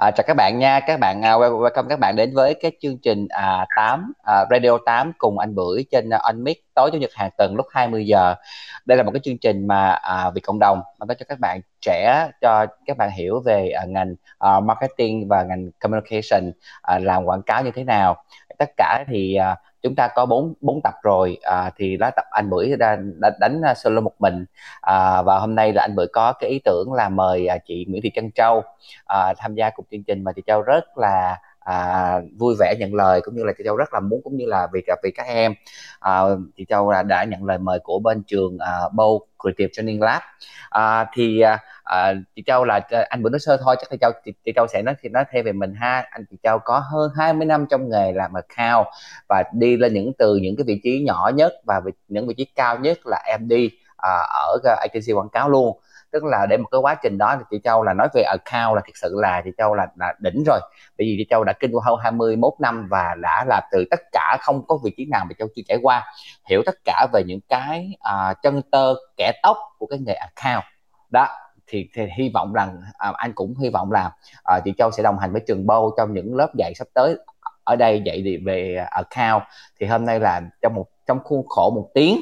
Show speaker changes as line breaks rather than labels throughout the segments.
À, chào các bạn nha, các bạn uh, welcome các bạn đến với cái chương trình uh, 8 uh, Radio 8 cùng anh Bưởi trên à, uh, On Mic tối chủ nhật hàng tuần lúc 20 giờ. Đây là một cái chương trình mà uh, vì cộng đồng mang tới cho các bạn trẻ cho các bạn hiểu về uh, ngành uh, marketing và ngành communication uh, làm quảng cáo như thế nào. Tất cả thì uh, chúng ta có bốn bốn tập rồi à, thì lá tập anh bưởi đã, đã đánh à, solo một mình. À, và hôm nay là anh bưởi có cái ý tưởng là mời à, chị Nguyễn Thị Trân Châu à, tham gia cùng chương trình. Mà chị Châu rất là à, vui vẻ nhận lời cũng như là chị Châu rất là muốn cũng như là vì vì các em. À, chị Châu đã, nhận lời mời của bên trường à, Bow Creative Training Lab. À, thì à, à chị Châu là à, anh vừa nói sơ thôi chắc chị Châu chị, chị Châu sẽ nói thì nói thêm về mình ha. Anh chị Châu có hơn 20 năm trong nghề làm account và đi lên những từ những cái vị trí nhỏ nhất và những vị trí cao nhất là MD à, ở à, agency quảng cáo luôn tức là để một cái quá trình đó thì chị Châu là nói về account là thực sự là chị Châu là, là đỉnh rồi. Bởi vì chị Châu đã kinh qua hơn 21 năm và đã làm từ tất cả không có vị trí nào mà Châu chưa trải qua hiểu tất cả về những cái uh, chân tơ kẻ tóc của cái nghề account. Đó thì, thì hy vọng rằng à, anh cũng hy vọng là à, chị Châu sẽ đồng hành với trường Bâu trong những lớp dạy sắp tới. Ở đây dạy về account thì hôm nay là trong một trong khuôn khổ một tiếng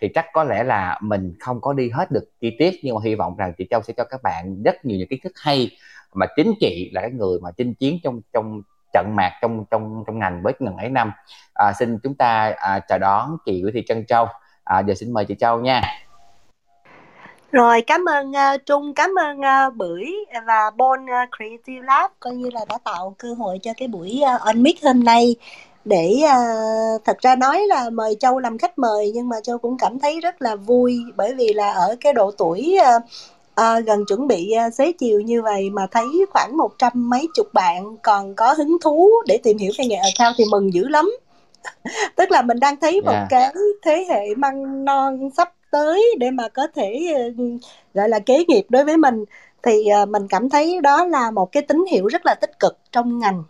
thì chắc có lẽ là mình không có đi hết được chi tiết nhưng mà hy vọng rằng chị Châu sẽ cho các bạn rất nhiều những kiến thức hay mà chính chị là cái người mà chinh chiến trong trong trận mạc trong trong trong ngành với ngần ấy năm. À, xin chúng ta à, chào đón chị Nguyễn Thị Trân Châu. À, giờ xin mời chị Châu nha.
Rồi cảm ơn uh, Trung, cảm ơn uh, Bưởi và Bon uh, Creative Lab coi như là đã tạo cơ hội cho cái buổi uh, on mic hôm nay để uh, thật ra nói là mời Châu làm khách mời nhưng mà Châu cũng cảm thấy rất là vui bởi vì là ở cái độ tuổi uh, uh, gần chuẩn bị uh, xế chiều như vậy mà thấy khoảng một trăm mấy chục bạn còn có hứng thú để tìm hiểu về nghề account thì mừng dữ lắm. Tức là mình đang thấy một yeah. cái thế hệ măng non sắp tới để mà có thể ừ, gọi là kế nghiệp đối với mình. Thì mình cảm thấy đó là một cái tín hiệu rất là tích cực trong ngành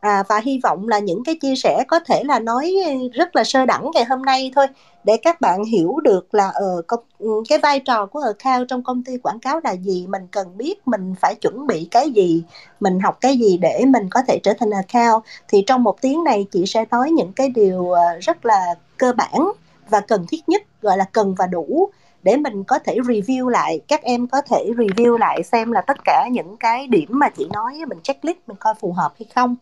à, và hy vọng là những cái chia sẻ có thể là nói rất là sơ đẳng ngày hôm nay thôi để các bạn hiểu được là ở công, ừ, cái vai trò của account trong công ty quảng cáo là gì mình cần biết mình phải chuẩn bị cái gì mình học cái gì để mình có thể trở thành account thì trong một tiếng này chị sẽ nói những cái điều ờ, rất là cơ bản và cần thiết nhất gọi là cần và đủ để mình có thể review lại các em có thể review lại xem là tất cả những cái điểm mà chị nói mình checklist mình coi phù hợp hay không.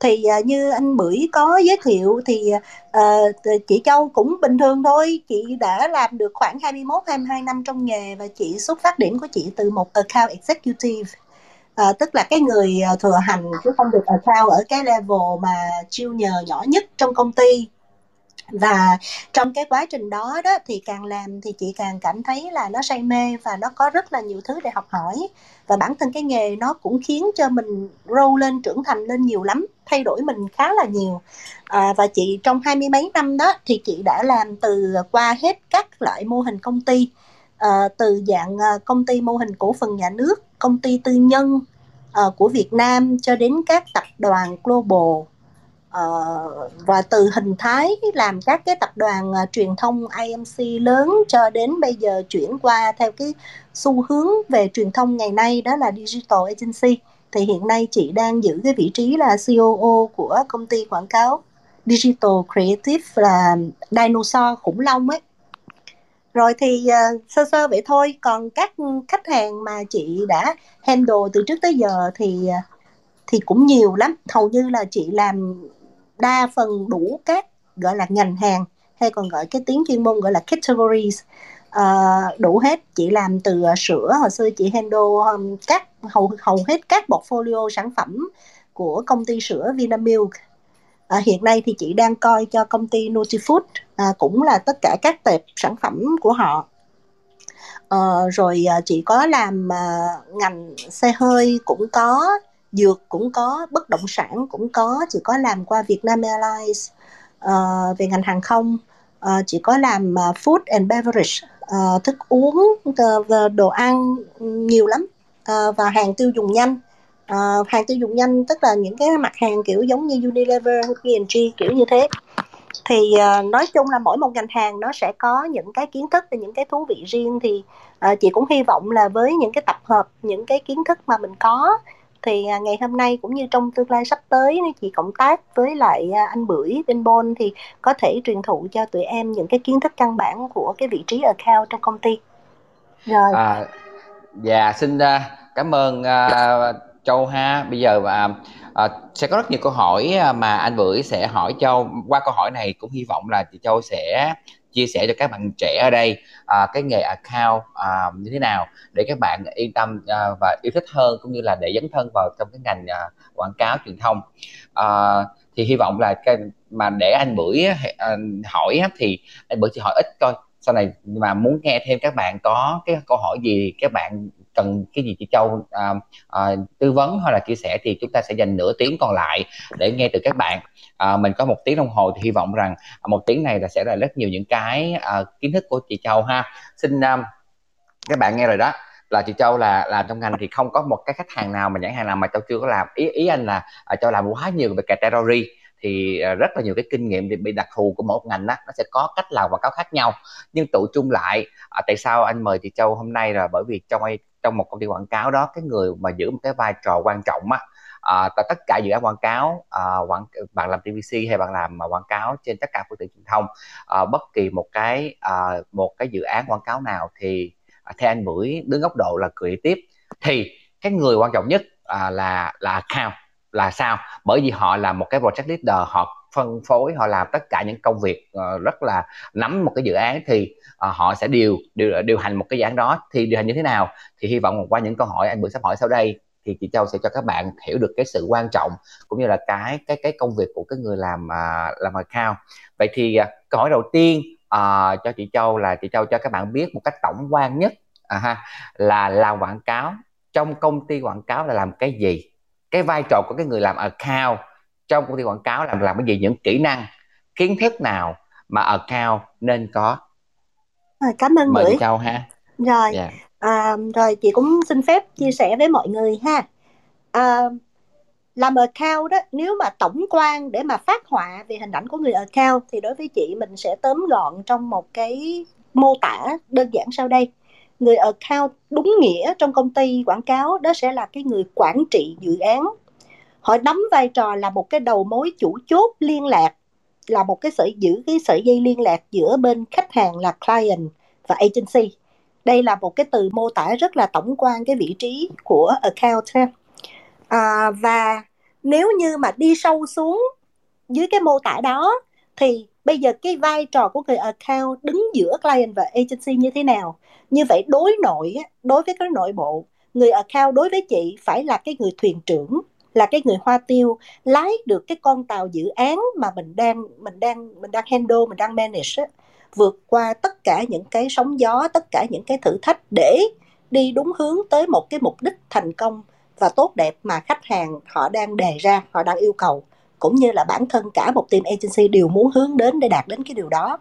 Thì uh, như anh bưởi có giới thiệu thì uh, chị Châu cũng bình thường thôi. Chị đã làm được khoảng 21 22 năm trong nghề và chị xuất phát điểm của chị từ một account executive. Uh, tức là cái người thừa hành chứ không được account ở cái level mà chiêu nhờ nhỏ nhất trong công ty và trong cái quá trình đó đó thì càng làm thì chị càng cảm thấy là nó say mê và nó có rất là nhiều thứ để học hỏi. Và bản thân cái nghề nó cũng khiến cho mình grow lên trưởng thành lên nhiều lắm thay đổi mình khá là nhiều. À, và chị trong hai mươi mấy năm đó thì chị đã làm từ qua hết các loại mô hình công ty. À, từ dạng à, công ty mô hình cổ phần nhà nước công ty tư nhân à, của Việt Nam cho đến các tập đoàn global. Uh, và từ hình thái làm các cái tập đoàn uh, truyền thông AMC lớn cho đến bây giờ chuyển qua theo cái xu hướng về truyền thông ngày nay đó là digital agency. Thì hiện nay chị đang giữ cái vị trí là COO của công ty quảng cáo digital creative là dinosaur khủng long ấy. Rồi thì uh, sơ sơ vậy thôi. Còn các khách hàng mà chị đã handle từ trước tới giờ thì thì cũng nhiều lắm. Hầu như là chị làm đa phần đủ các gọi là ngành hàng hay còn gọi cái tiếng chuyên môn gọi là categories. Uh, đủ hết chị làm từ uh, sữa hồi xưa chị handle um, các hầu hầu hết các portfolio sản phẩm của công ty sữa Vinamilk. À, hiện nay thì chị đang coi cho công ty Nutifood à, cũng là tất cả các tệp sản phẩm của họ. À, rồi chị có làm à, ngành xe hơi cũng có dược cũng có bất động sản cũng có chỉ có làm qua Vietnam Airlines uh, về ngành hàng không uh, chỉ có làm uh, food and beverage uh, thức uống uh, đồ ăn nhiều lắm uh, và hàng tiêu dùng nhanh. Uh, hàng tiêu dùng nhanh tức là những cái mặt hàng kiểu giống như Unilever P&G kiểu như thế. Thì uh, nói chung là mỗi một ngành hàng nó sẽ có những cái kiến thức và những cái thú vị riêng thì uh, chị cũng hy vọng là với những cái tập hợp những cái kiến thức mà mình có thì à, ngày hôm nay cũng như trong tương lai sắp tới nếu chị cộng tác với lại à, anh Bưởi bên bôn thì có thể truyền thụ cho tụi em những cái kiến thức căn bản của cái vị trí account trong công ty.
Rồi. À, dạ xin uh, cảm ơn uh, Châu ha. Bây giờ uh, uh, sẽ có rất nhiều câu hỏi mà anh Bưởi sẽ hỏi Châu. Qua câu hỏi này cũng hy vọng là chị Châu sẽ chia sẻ cho các bạn trẻ ở đây à, cái nghề account à, như thế nào để các bạn yên tâm à, và yêu thích hơn cũng như là để dấn thân vào trong cái ngành à, quảng cáo truyền thông. À, thì hy vọng là cái mà để anh bưởi à, hỏi thì anh bưởi chỉ hỏi ít thôi. Sau này mà muốn nghe thêm các bạn có cái câu hỏi gì các bạn cần cái gì chị Châu à, à, tư vấn hoặc là chia sẻ thì chúng ta sẽ dành nửa tiếng còn lại để nghe từ các bạn. À, mình có một tiếng đồng hồ thì hy vọng rằng một tiếng này là sẽ là rất nhiều những cái à, kiến thức của chị Châu ha. Xin um, các bạn nghe rồi đó. Là chị Châu là làm trong ngành thì không có một cái khách hàng nào mà nhãn hàng nào mà Châu chưa có làm. Ý ý anh là à, Châu làm quá nhiều về category thì à, rất là nhiều cái kinh nghiệm thì bị đặc thù của mỗi ngành đó nó sẽ có cách làm quảng cáo khác nhau. Nhưng tụ chung lại à, tại sao anh mời chị Châu hôm nay là bởi vì trong trong một công ty quảng cáo đó cái người mà giữ một cái vai trò quan trọng á à, tất cả dự án quảng cáo à, quảng bạn làm TVC hay bạn làm quảng cáo trên tất cả phương tiện truyền thông à, bất kỳ một cái à, một cái dự án quảng cáo nào thì à, theo anh Bưởi đứng góc độ là creative thì cái người quan trọng nhất à, là là account là sao? Bởi vì họ là một cái project leader họ phân phối họ làm tất cả những công việc uh, rất là nắm một cái dự án thì uh, họ sẽ điều điều điều hành một cái dự án đó. Thì điều hành như thế nào? Thì hy vọng qua những câu hỏi anh bữa sắp hỏi sau đây thì chị Châu sẽ cho các bạn hiểu được cái sự quan trọng cũng như là cái cái cái công việc của cái người làm uh, làm account. Vậy thì uh, câu hỏi đầu tiên uh, cho chị Châu là chị Châu cho các bạn biết một cách tổng quan nhất uh, ha là làm quảng cáo. Trong công ty quảng cáo là làm cái gì? Cái vai trò của cái người làm account trong công ty quảng cáo làm làm cái gì những kỹ năng kiến thức nào mà account nên có
rồi, cảm ơn
mời Châu ha
rồi yeah. Dạ. À, rồi chị cũng xin phép chia sẻ với mọi người ha. À, làm account đó nếu mà tổng quan để mà phát họa về hình ảnh của người account thì đối với chị mình sẽ tóm gọn trong một cái mô tả đơn giản sau đây người account đúng nghĩa trong công ty quảng cáo đó sẽ là cái người quản trị dự án họ đóng vai trò là một cái đầu mối chủ chốt liên lạc là một cái sợi giữ cái sợi dây liên lạc giữa bên khách hàng là client và agency đây là một cái từ mô tả rất là tổng quan cái vị trí của account ha. À, và nếu như mà đi sâu xuống dưới cái mô tả đó thì bây giờ cái vai trò của người account đứng giữa client và agency như thế nào như vậy đối nội đối với cái nội bộ người account đối với chị phải là cái người thuyền trưởng là cái người hoa tiêu, lái được cái con tàu dự án mà mình đang mình đang mình đang handle, mình đang manage vượt qua tất cả những cái sóng gió, tất cả những cái thử thách để đi đúng hướng tới một cái mục đích thành công và tốt đẹp mà khách hàng họ đang đề ra, họ đang yêu cầu, cũng như là bản thân cả một team agency đều muốn hướng đến để đạt đến cái điều đó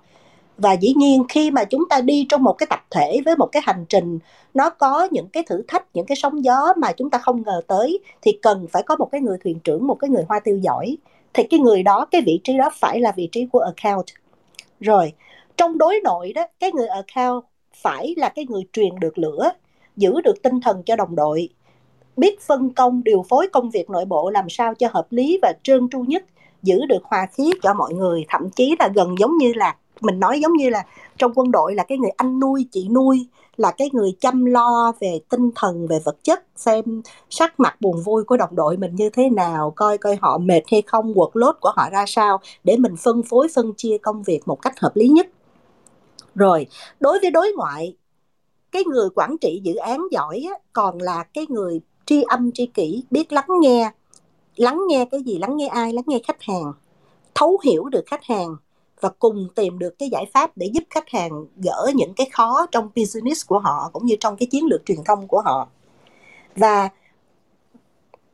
và dĩ nhiên khi mà chúng ta đi trong một cái tập thể với một cái hành trình, nó có những cái thử thách, những cái sóng gió mà chúng ta không ngờ tới, thì cần phải có một cái người thuyền trưởng, một cái người hoa tiêu giỏi. Thì cái người đó, cái vị trí đó phải là vị trí của account. Rồi, trong đối nội đó, cái người account phải là cái người truyền được lửa, giữ được tinh thần cho đồng đội, biết phân công, điều phối công việc nội bộ làm sao cho hợp lý và trơn tru nhất, giữ được hòa khí cho mọi người. Thậm chí là gần giống như là mình nói giống như là trong quân đội là cái người anh nuôi chị nuôi là cái người chăm lo về tinh thần về vật chất xem sắc mặt buồn vui của đồng đội mình như thế nào coi coi họ mệt hay không workload của họ ra sao để mình phân phối phân chia công việc một cách hợp lý nhất. Rồi đối với đối ngoại cái người quản trị dự án giỏi á, còn là cái người tri âm tri kỷ biết lắng nghe. Lắng nghe cái gì? Lắng nghe ai? Lắng nghe khách hàng. Thấu hiểu được khách hàng và cùng tìm được cái giải pháp để giúp khách hàng gỡ những cái khó trong business của họ cũng như trong cái chiến lược truyền thông của họ. Và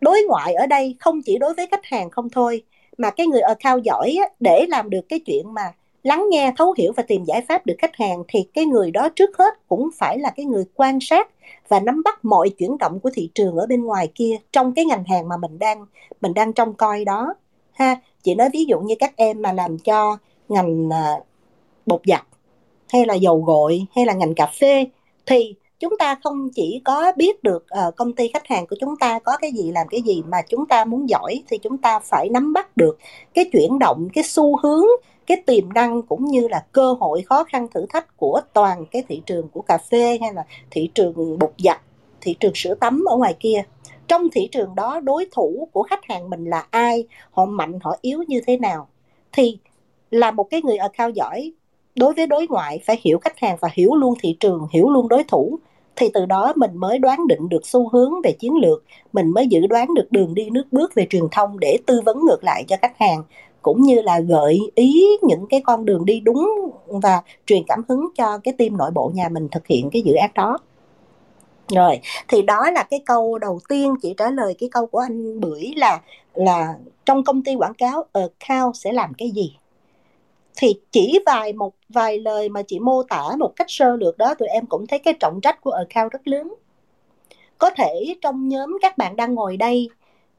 đối ngoại ở đây không chỉ đối với khách hàng không thôi mà cái người account giỏi á, để làm được cái chuyện mà lắng nghe thấu hiểu và tìm giải pháp được khách hàng thì cái người đó trước hết cũng phải là cái người quan sát và nắm bắt mọi chuyển động của thị trường ở bên ngoài kia trong cái ngành hàng mà mình đang mình đang trông coi đó. Ha chị nói ví dụ như các em mà làm cho ngành à, bột giặt hay là dầu gội hay là ngành cà phê thì chúng ta không chỉ có biết được uh, công ty khách hàng của chúng ta có cái gì làm cái gì mà chúng ta muốn giỏi thì chúng ta phải nắm bắt được cái chuyển động cái xu hướng cái tiềm năng cũng như là cơ hội khó khăn thử thách của toàn cái thị trường của cà phê hay là thị trường bột giặt thị trường sữa tắm ở ngoài kia. Trong thị trường đó đối thủ của khách hàng mình là ai họ mạnh họ yếu như thế nào thì là một cái người account giỏi, đối với đối ngoại phải hiểu khách hàng và hiểu luôn thị trường, hiểu luôn đối thủ. Thì từ đó mình mới đoán định được xu hướng về chiến lược, mình mới dự đoán được đường đi nước bước về truyền thông để tư vấn ngược lại cho khách hàng, cũng như là gợi ý những cái con đường đi đúng và truyền cảm hứng cho cái team nội bộ nhà mình thực hiện cái dự án đó. Rồi, thì đó là cái câu đầu tiên chị trả lời, cái câu của anh bưởi là là trong công ty quảng cáo account sẽ làm cái gì? Thì chỉ vài một vài lời mà chị mô tả một cách sơ lược đó tụi em cũng thấy cái trọng trách của account rất lớn. Có thể trong nhóm các bạn đang ngồi đây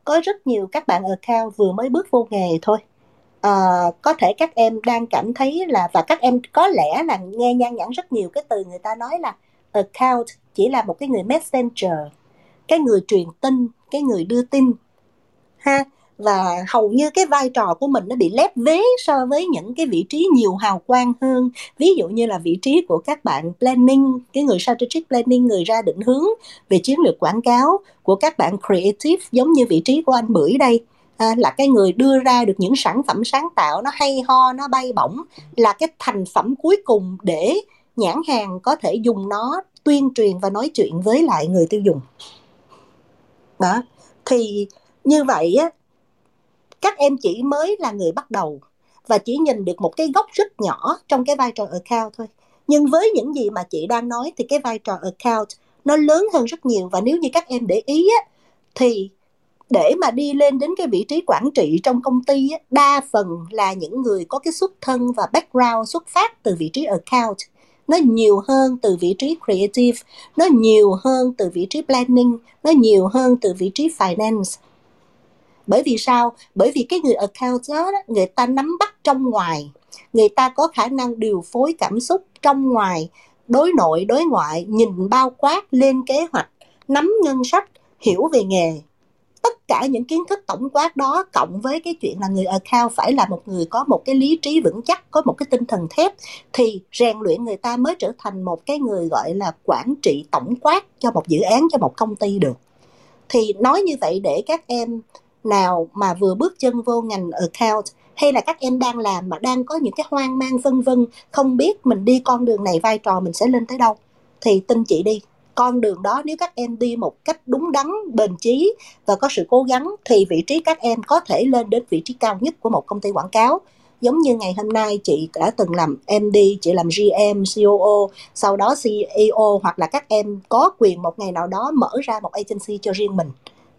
có rất nhiều các bạn account vừa mới bước vô nghề thôi. À, có thể các em đang cảm thấy là và các em có lẽ là nghe nhan nhãn rất nhiều cái từ người ta nói là account chỉ là một cái người messenger cái người truyền tin cái người đưa tin. Ha và hầu như cái vai trò của mình nó bị lép vế so với những cái vị trí nhiều hào quang hơn. Ví dụ như là vị trí của các bạn planning cái người strategic planning người ra định hướng về chiến lược quảng cáo của các bạn creative giống như vị trí của anh bưởi đây à, là cái người đưa ra được những sản phẩm sáng tạo nó hay ho nó bay bổng là cái thành phẩm cuối cùng để nhãn hàng có thể dùng nó tuyên truyền và nói chuyện với lại người tiêu dùng. Đó thì như vậy á các em chỉ mới là người bắt đầu và chỉ nhìn được một cái góc rất nhỏ trong cái vai trò account thôi. Nhưng với những gì mà chị đang nói thì cái vai trò account nó lớn hơn rất nhiều và nếu như các em để ý á, thì để mà đi lên đến cái vị trí quản trị trong công ty á, đa phần là những người có cái xuất thân và background xuất phát từ vị trí account. Nó nhiều hơn từ vị trí creative nó nhiều hơn từ vị trí planning nó nhiều hơn từ vị trí finance bởi vì sao? Bởi vì cái người account đó người ta nắm bắt trong ngoài. Người ta có khả năng điều phối cảm xúc trong ngoài, đối nội, đối ngoại, nhìn bao quát lên kế hoạch, nắm ngân sách, hiểu về nghề. Tất cả những kiến thức tổng quát đó cộng với cái chuyện là người account phải là một người có một cái lý trí vững chắc, có một cái tinh thần thép, thì rèn luyện người ta mới trở thành một cái người gọi là quản trị tổng quát cho một dự án, cho một công ty được. Thì nói như vậy để các em nào mà vừa bước chân vô ngành account hay là các em đang làm mà đang có những cái hoang mang vân vân không biết mình đi con đường này vai trò mình sẽ lên tới đâu thì tin chị đi con đường đó nếu các em đi một cách đúng đắn bền chí và có sự cố gắng thì vị trí các em có thể lên đến vị trí cao nhất của một công ty quảng cáo giống như ngày hôm nay chị đã từng làm MD, chị làm GM, COO, sau đó CEO hoặc là các em có quyền một ngày nào đó mở ra một agency cho riêng mình.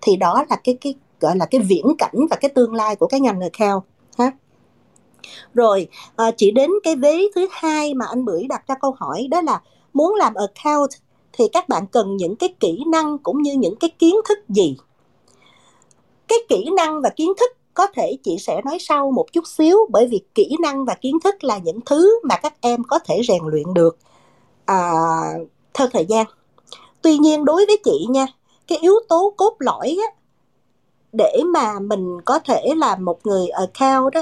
Thì đó là cái cái gọi là cái viễn cảnh và cái tương lai của cái ngành account ha. Rồi ờ, à, chỉ đến cái vế thứ hai mà anh bưởi đặt ra câu hỏi đó là muốn làm account thì các bạn cần những cái kỹ năng cũng như những cái kiến thức gì? Cái kỹ năng và kiến thức có thể chị sẽ nói sau một chút xíu bởi vì kỹ năng và kiến thức là những thứ mà các em có thể rèn luyện được à, theo thời gian. Tuy nhiên đối với chị nha cái yếu tố cốt lõi á, để mà mình có thể là một người account đó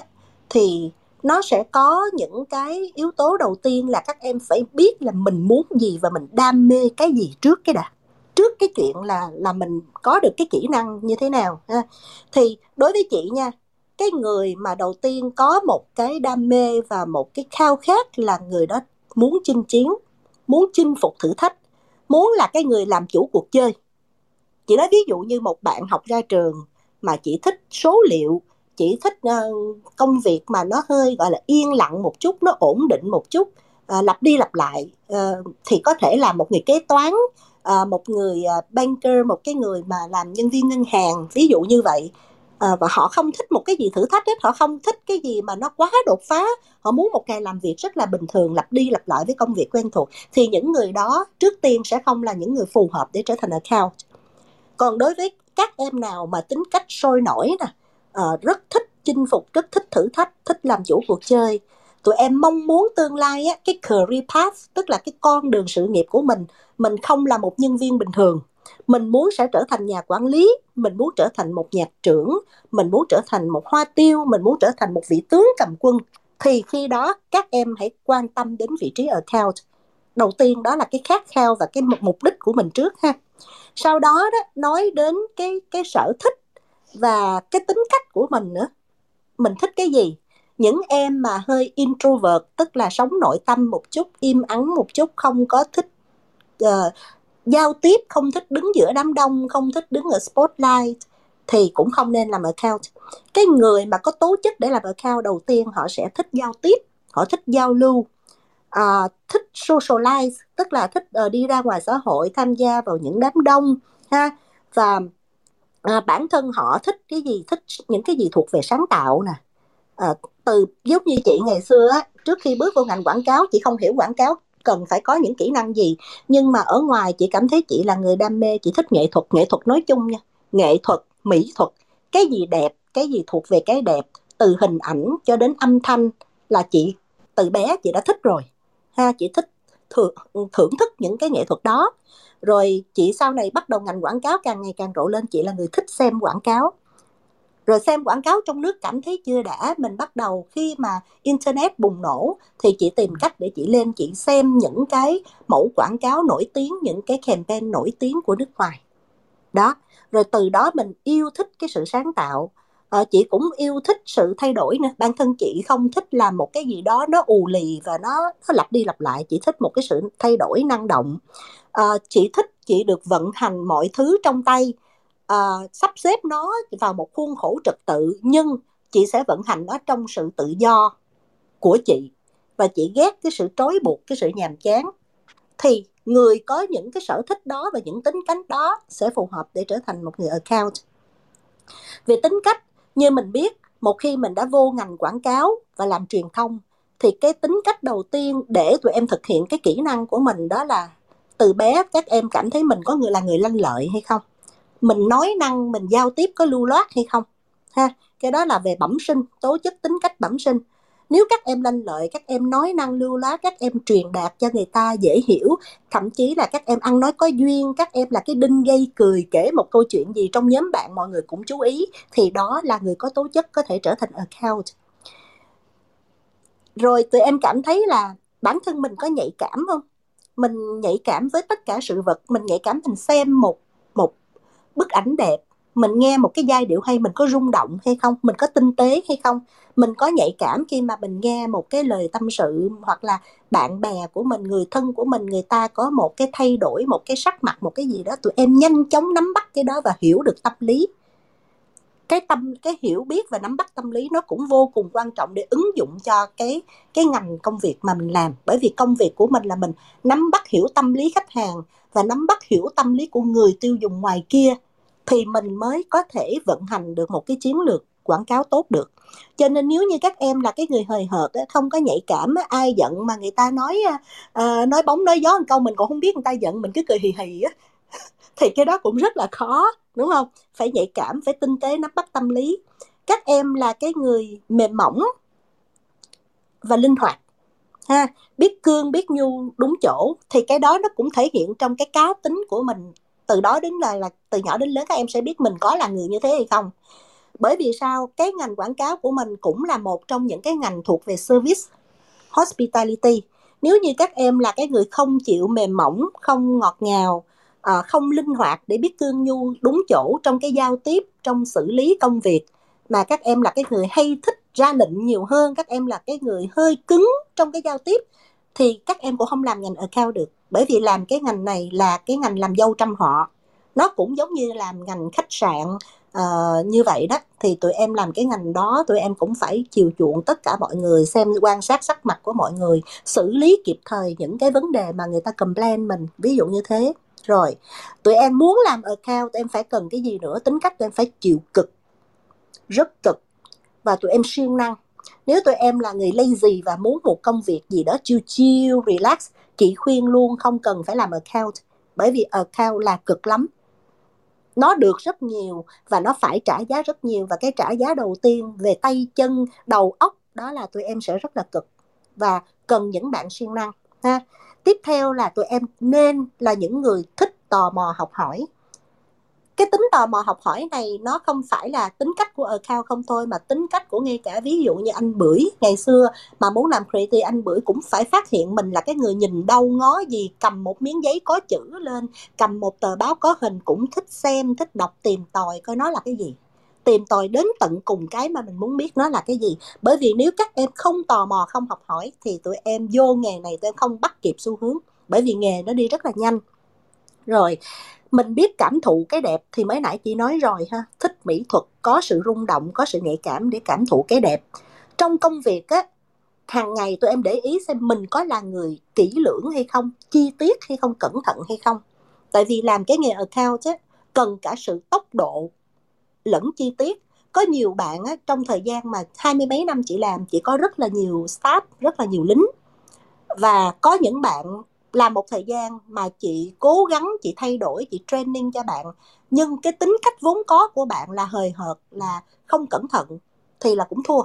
thì nó sẽ có những cái yếu tố đầu tiên là các em phải biết là mình muốn gì và mình đam mê cái gì trước cái đã, trước cái chuyện là là mình có được cái kỹ năng như thế nào, ha. Thì đối với chị nha, cái người mà đầu tiên có một cái đam mê và một cái khao khát là người đó muốn chinh chiến, muốn chinh phục thử thách, muốn là cái người làm chủ cuộc chơi. Chị nói ví dụ như một bạn học ra trường mà chỉ thích số liệu chỉ thích uh, công việc mà nó hơi gọi là yên lặng một chút nó ổn định một chút uh, lặp đi lặp lại uh, thì có thể là một người kế toán uh, một người uh, banker một cái người mà làm nhân viên ngân hàng ví dụ như vậy. Uh, và họ không thích một cái gì thử thách hết họ không thích cái gì mà nó quá đột phá. Họ muốn một ngày làm việc rất là bình thường lặp đi lặp lại với công việc quen thuộc thì những người đó trước tiên sẽ không là những người phù hợp để trở thành account. Còn đối với các em nào mà tính cách sôi nổi nè uh, rất thích chinh phục rất thích thử thách thích làm chủ cuộc chơi tụi em mong muốn tương lai á cái career path tức là cái con đường sự nghiệp của mình mình không là một nhân viên bình thường. Mình muốn sẽ trở thành nhà quản lý mình muốn trở thành một nhạc trưởng mình muốn trở thành một hoa tiêu mình muốn trở thành một vị tướng cầm quân. Thì khi đó các em hãy quan tâm đến vị trí account đầu tiên đó là cái khát khao và cái mục đích của mình trước ha sau đó đó nói đến cái cái sở thích và cái tính cách của mình nữa. Mình thích cái gì? Những em mà hơi introvert tức là sống nội tâm một chút im ắng một chút không có thích uh, giao tiếp không thích đứng giữa đám đông không thích đứng ở spotlight thì cũng không nên làm account. Cái người mà có tố chất để làm account đầu tiên họ sẽ thích giao tiếp họ thích giao lưu uh, thích socialize tức là thích uh, đi ra ngoài xã hội tham gia vào những đám đông ha. Và uh, bản thân họ thích cái gì thích những cái gì thuộc về sáng tạo nè. Uh, từ giống như chị ngày xưa á trước khi bước vào ngành quảng cáo chị không hiểu quảng cáo cần phải có những kỹ năng gì nhưng mà ở ngoài chị cảm thấy chị là người đam mê chị thích nghệ thuật nghệ thuật nói chung nha nghệ thuật mỹ thuật cái gì đẹp cái gì thuộc về cái đẹp từ hình ảnh cho đến âm thanh là chị từ bé chị đã thích rồi ha chị thích thưởng, thưởng thức những cái nghệ thuật đó. Rồi chị sau này bắt đầu ngành quảng cáo càng ngày càng rộ lên chị là người thích xem quảng cáo. Rồi xem quảng cáo trong nước cảm thấy chưa đã mình bắt đầu khi mà internet bùng nổ thì chị tìm cách để chị lên chị xem những cái mẫu quảng cáo nổi tiếng những cái campaign nổi tiếng của nước ngoài. Đó rồi từ đó mình yêu thích cái sự sáng tạo à, chị cũng yêu thích sự thay đổi nè. Bản thân chị không thích làm một cái gì đó nó ù lì và nó nó lặp đi lặp lại. Chị thích một cái sự thay đổi năng động. À, chị thích chị được vận hành mọi thứ trong tay. À, sắp xếp nó vào một khuôn khổ trật tự nhưng chị sẽ vận hành nó trong sự tự do của chị. Và chị ghét cái sự trói buộc cái sự nhàm chán. Thì người có những cái sở thích đó và những tính cách đó sẽ phù hợp để trở thành một người account. Về tính cách như mình biết, một khi mình đã vô ngành quảng cáo và làm truyền thông, thì cái tính cách đầu tiên để tụi em thực hiện cái kỹ năng của mình đó là từ bé các em cảm thấy mình có người, là người lanh lợi hay không? Mình nói năng, mình giao tiếp có lưu loát hay không? Ha, cái đó là về bẩm sinh, tố chất tính cách bẩm sinh nếu các em lanh lợi các em nói năng lưu lá, các em truyền đạt cho người ta dễ hiểu thậm chí là các em ăn nói có duyên các em là cái đinh gây cười kể một câu chuyện gì trong nhóm bạn mọi người cũng chú ý thì đó là người có tố chất có thể trở thành account. Rồi tụi em cảm thấy là bản thân mình có nhạy cảm không? Mình nhạy cảm với tất cả sự vật mình nhạy cảm mình xem một một bức ảnh đẹp mình nghe một cái giai điệu hay mình có rung động hay không? Mình có tinh tế hay không? Mình có nhạy cảm khi mà mình nghe một cái lời tâm sự hoặc là bạn bè của mình, người thân của mình, người ta có một cái thay đổi, một cái sắc mặt, một cái gì đó, tụi em nhanh chóng nắm bắt cái đó và hiểu được tâm lý. Cái tâm, cái hiểu biết và nắm bắt tâm lý nó cũng vô cùng quan trọng để ứng dụng cho cái cái ngành công việc mà mình làm. Bởi vì công việc của mình là mình nắm bắt hiểu tâm lý khách hàng và nắm bắt hiểu tâm lý của người tiêu dùng ngoài kia thì mình mới có thể vận hành được một cái chiến lược quảng cáo tốt được. Cho nên nếu như các em là cái người hời hợt không có nhạy cảm ai giận mà người ta nói à, à, nói bóng, nói gió một câu mình còn không biết người ta giận, mình cứ cười hì hì á, thì cái đó cũng rất là khó, đúng không? Phải nhạy cảm, phải tinh tế, nắm bắt tâm lý. Các em là cái người mềm mỏng và linh hoạt, ha, biết cương, biết nhu, đúng chỗ, thì cái đó nó cũng thể hiện trong cái cá tính của mình từ đó đến là là từ nhỏ đến lớn các em sẽ biết mình có là người như thế hay không. Bởi vì sao? Cái ngành quảng cáo của mình cũng là một trong những cái ngành thuộc về service, hospitality. Nếu như các em là cái người không chịu mềm mỏng, không ngọt ngào à, không linh hoạt để biết cương nhu đúng chỗ trong cái giao tiếp, trong xử lý công việc, mà các em là cái người hay thích ra lệnh nhiều hơn, các em là cái người hơi cứng trong cái giao tiếp thì các em cũng không làm ngành ở cao được. Bởi vì làm cái ngành này là cái ngành làm dâu trăm họ. Nó cũng giống như làm ngành khách sạn uh, như vậy đó. Thì tụi em làm cái ngành đó tụi em cũng phải chiều chuộng tất cả mọi người xem quan sát sắc mặt của mọi người xử lý kịp thời những cái vấn đề mà người ta complain mình ví dụ như thế. Rồi tụi em muốn làm ở cao tụi em phải cần cái gì nữa? Tính cách tụi em phải chịu cực rất cực. Và tụi em siêng năng nếu tụi em là người lazy và muốn một công việc gì đó chill chill, relax chị khuyên luôn, không cần phải làm account, bởi vì account là cực lắm. Nó được rất nhiều và nó phải trả giá rất nhiều và cái trả giá đầu tiên về tay chân, đầu óc, đó là tụi em sẽ rất là cực và cần những bạn siêng năng, ha. Tiếp theo là tụi em nên là những người thích tò mò học hỏi cái tính tò mò học hỏi này nó không phải là tính cách của account không thôi, mà tính cách của ngay cả ví dụ như anh bưởi ngày xưa mà muốn làm creative, anh bưởi cũng phải phát hiện mình là cái người nhìn đâu ngó gì, cầm một miếng giấy có chữ lên, cầm một tờ báo có hình cũng thích xem, thích đọc, tìm tòi coi nó là cái gì. Tìm tòi đến tận cùng cái mà mình muốn biết nó là cái gì. Bởi vì nếu các em không tò mò, không học hỏi thì tụi em vô nghề này tụi em không bắt kịp xu hướng. Bởi vì nghề nó đi rất là nhanh. Rồi mình biết cảm thụ cái đẹp thì mới nãy chị nói rồi ha. Thích mỹ thuật có sự rung động có sự nhạy cảm để cảm thụ cái đẹp. Trong công việc á hàng ngày tụi em để ý xem mình có là người kỹ lưỡng hay không chi tiết hay không cẩn thận hay không. Tại vì làm cái nghề account chứ cần cả sự tốc độ lẫn chi tiết. Có nhiều bạn á, trong thời gian mà hai mươi mấy năm chị làm chị có rất là nhiều staff rất là nhiều lính. Và có những bạn làm một thời gian mà chị cố gắng, chị thay đổi, chị training cho bạn. Nhưng cái tính cách vốn có của bạn là hời hợt, là không cẩn thận thì là cũng thua.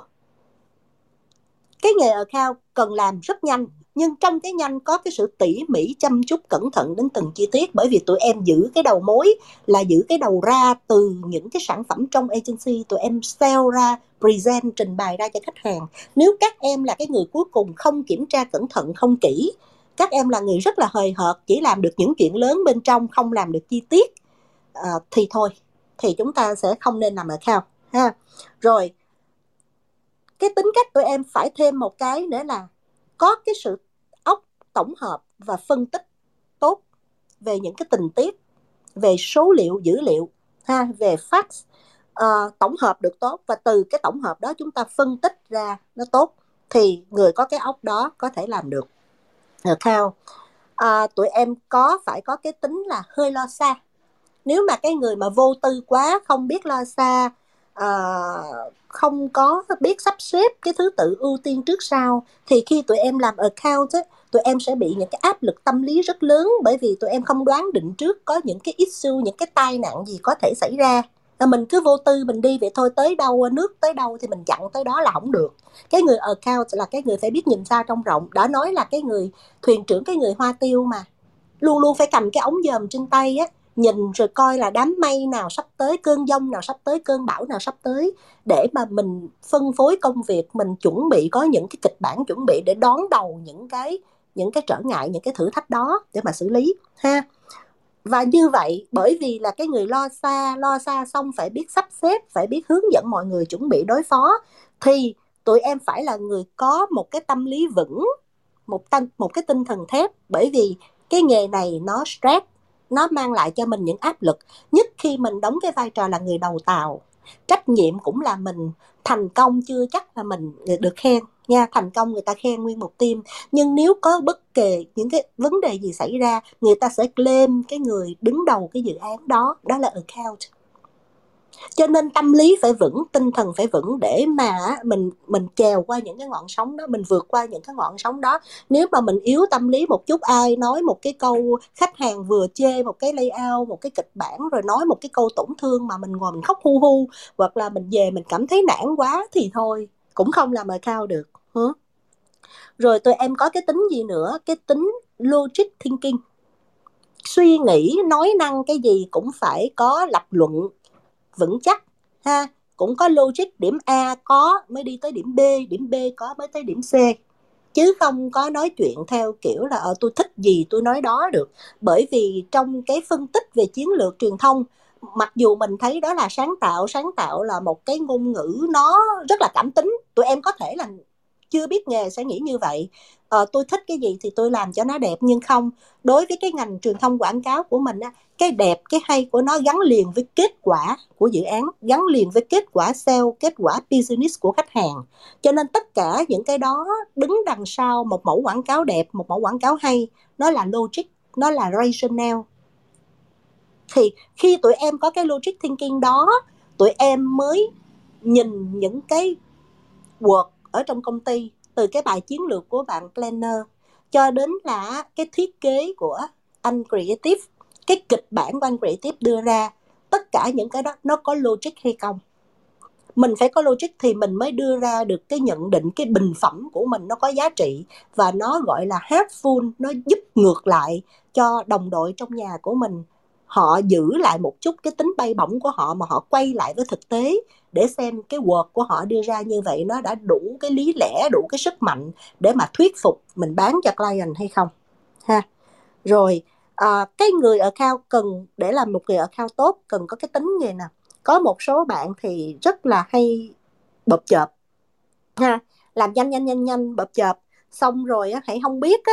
Cái nghề ở khao cần làm rất nhanh, nhưng trong cái nhanh có cái sự tỉ mỉ, chăm chút, cẩn thận đến từng chi tiết. Bởi vì tụi em giữ cái đầu mối là giữ cái đầu ra từ những cái sản phẩm trong agency. Tụi em sell ra, present, trình bày ra cho khách hàng. Nếu các em là cái người cuối cùng không kiểm tra cẩn thận, không kỹ các em là người rất là hời hợt chỉ làm được những chuyện lớn bên trong không làm được chi tiết. À, thì thôi thì chúng ta sẽ không nên làm account ha. Rồi cái tính cách của em phải thêm một cái nữa là có cái sự óc tổng hợp và phân tích tốt về những cái tình tiết về số liệu dữ liệu ha về facts uh, tổng hợp được tốt. Và từ cái tổng hợp đó chúng ta phân tích ra nó tốt thì người có cái óc đó có thể làm được account à, tụi em có phải có cái tính là hơi lo xa? Nếu mà cái người mà vô tư quá không biết lo xa à, không có biết sắp xếp cái thứ tự ưu tiên trước sau thì khi tụi em làm account ấy, tụi em sẽ bị những cái áp lực tâm lý rất lớn bởi vì tụi em không đoán định trước có những cái issue những cái tai nạn gì có thể xảy ra là mình cứ vô tư mình đi vậy thôi, tới đâu ờ, nước tới đâu thì mình chặn tới đó là không được. Cái người account là cái người phải biết nhìn xa trong rộng. Đã nói là cái người thuyền trưởng, cái người hoa tiêu mà, luôn luôn phải cầm cái ống dòm trên tay á, nhìn rồi coi là đám mây nào sắp tới, cơn giông nào sắp tới, cơn bão nào sắp tới, để mà mình phân phối công việc, mình chuẩn bị, có những cái kịch bản chuẩn bị để đón đầu những cái những cái trở ngại, những cái thử thách đó để mà xử lý, ha và như vậy, bởi vì là cái người lo xa lo xa xong phải biết sắp xếp, phải biết hướng dẫn mọi người chuẩn bị đối phó, thì tụi em phải là người có một cái tâm lý vững, một tâm, một cái tinh thần thép. Bởi vì cái nghề này nó stress, nó mang lại cho mình những áp lực. Nhất khi mình đóng cái vai trò là người đầu tàu, trách nhiệm cũng là mình, thành công chưa chắc là mình được khen nha, thành công người ta khen nguyên một team. Nhưng nếu có bất kể những cái vấn đề gì xảy ra, người ta sẽ claim cái người đứng đầu cái dự án đó đó là account. Cho nên tâm lý phải vững, tinh thần phải vững để mà mình mình trèo qua những cái ngọn sóng đó, mình vượt qua những cái ngọn sóng đó. Nếu mà mình yếu tâm lý một chút, ai nói một cái câu, khách hàng vừa chê một cái layout, một cái kịch bản, rồi nói một cái câu tổn thương mà mình ngồi mình khóc hu hu, hoặc là mình về mình cảm thấy nản quá thì thôi, cũng không làm account được hả? rồi tụi em có cái tính gì nữa? Cái tính logic thinking. Suy nghĩ nói năng cái gì cũng phải có lập luận vững chắc ha? Cũng có logic điểm A có mới đi tới điểm B điểm B có mới tới điểm C. Chứ không có nói chuyện theo kiểu là ở ờ, tôi thích gì tôi nói đó được. Bởi vì trong cái phân tích về chiến lược truyền thông mặc dù mình thấy đó là sáng tạo sáng tạo là một cái ngôn ngữ nó rất là cảm tính tụi em có thể là chưa biết nghề sẽ nghĩ như vậy. Ờ, tôi thích cái gì thì tôi làm cho nó đẹp nhưng không đối với cái ngành truyền thông quảng cáo của mình á cái đẹp cái hay của nó gắn liền với kết quả của dự án gắn liền với kết quả sale kết quả business của khách hàng. Cho nên tất cả những cái đó đứng đằng sau một mẫu quảng cáo đẹp một mẫu quảng cáo hay nó là logic nó là rational thì khi tụi em có cái logic thinking đó tụi em mới nhìn những cái work ở trong công ty từ cái bài chiến lược của bạn planner cho đến là cái thiết kế của anh creative, cái kịch bản của anh creative đưa ra, tất cả những cái đó nó có logic hay không? Mình phải có logic thì mình mới đưa ra được cái nhận định, cái bình phẩm của mình nó có giá trị và nó gọi là helpful, nó giúp ngược lại cho đồng đội trong nhà của mình họ giữ lại một chút cái tính bay bổng của họ mà họ quay lại với thực tế để xem cái word của họ đưa ra như vậy nó đã đủ cái lý lẽ đủ cái sức mạnh để mà thuyết phục mình bán cho client hay không ha. Rồi à, cái người ở cao cần để làm một người ở cao tốt cần có cái tính gì nè có một số bạn thì rất là hay bập chợp ha. Làm nhanh nhanh nhanh nhanh bập chợp xong rồi á hãy không biết á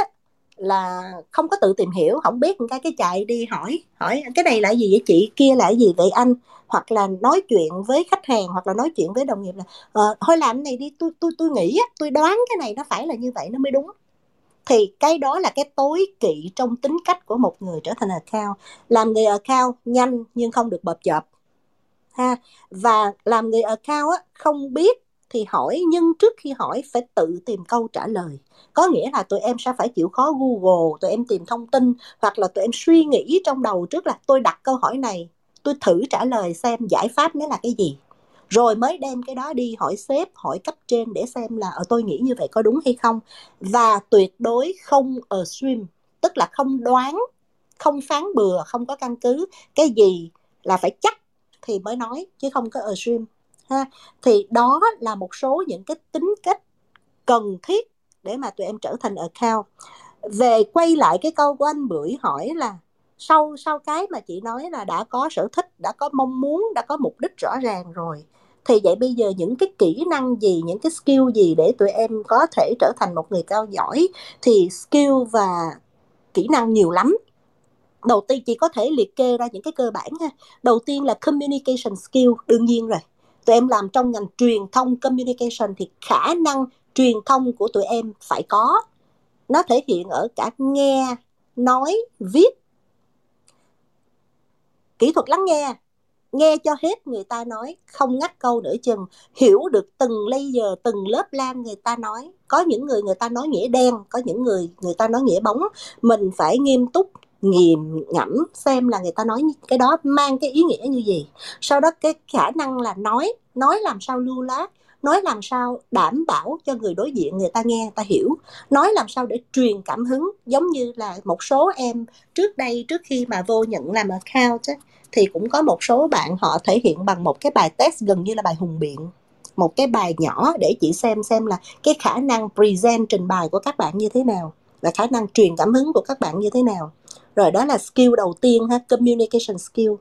là không có tự tìm hiểu không biết một cái cái chạy đi hỏi hỏi cái này là gì vậy chị kia là gì vậy anh? Hoặc là nói chuyện với khách hàng hoặc là nói chuyện với đồng nghiệp là ờ, thôi làm này đi tôi tôi tôi nghĩ tôi đoán cái này nó phải là như vậy nó mới đúng. Thì cái đó là cái tối kỵ trong tính cách của một người trở thành account. Làm người account nhanh nhưng không được bập chợp ha? Và làm người account á không biết thì hỏi, nhưng trước khi hỏi phải tự tìm câu trả lời. Có nghĩa là tụi em sẽ phải chịu khó google, tụi em tìm thông tin, hoặc là tụi em suy nghĩ trong đầu trước là tôi đặt câu hỏi này, tôi thử trả lời xem giải pháp nó là cái gì. Rồi mới đem cái đó đi hỏi sếp, hỏi cấp trên để xem là ở tôi nghĩ như vậy có đúng hay không? Và tuyệt đối không assume, tức là không đoán, không phán bừa, không có căn cứ cái gì là phải chắc thì mới nói, chứ không có assume ha. Thì đó là một số những cái tính cách cần thiết để mà tụi em trở thành account. Về quay lại cái câu của anh bưởi hỏi là, sau sau cái mà chị nói là đã có sở thích, đã có mong muốn, đã có mục đích rõ ràng rồi, thì vậy bây giờ những cái kỹ năng gì, những cái skill gì để tụi em có thể trở thành một người cao giỏi thì skill và kỹ năng nhiều lắm. Đầu tiên chị có thể liệt kê ra những cái cơ bản ha đầu tiên là communication skill, đương nhiên rồi tụi em làm trong ngành truyền thông communication thì khả năng truyền thông của tụi em phải có. Nó thể hiện ở cả nghe, nói, viết. Kỹ thuật lắng nghe nghe cho hết người ta nói, không ngắt câu nửa chừng. Hiểu được từng layer, từng lớp lan người ta nói. Có những người người ta nói nghĩa đen, có những người người ta nói nghĩa bóng. Mình phải nghiêm túc nghiền ngẫm xem là người ta nói cái đó mang cái ý nghĩa như gì. Sau đó cái khả năng là nói nói làm sao lưu lát nói làm sao đảm bảo cho người đối diện người ta nghe người ta hiểu. Nói làm sao để truyền cảm hứng giống như là một số em trước đây trước khi mà vô nhận làm account ấy, thì cũng có một số bạn họ thể hiện bằng một cái bài test gần như là bài hùng biện. Một cái bài nhỏ để chị xem xem là cái khả năng present trình bày của các bạn như thế nào và khả năng truyền cảm hứng của các bạn như thế nào rồi đó là skill đầu tiên ha, communication skill.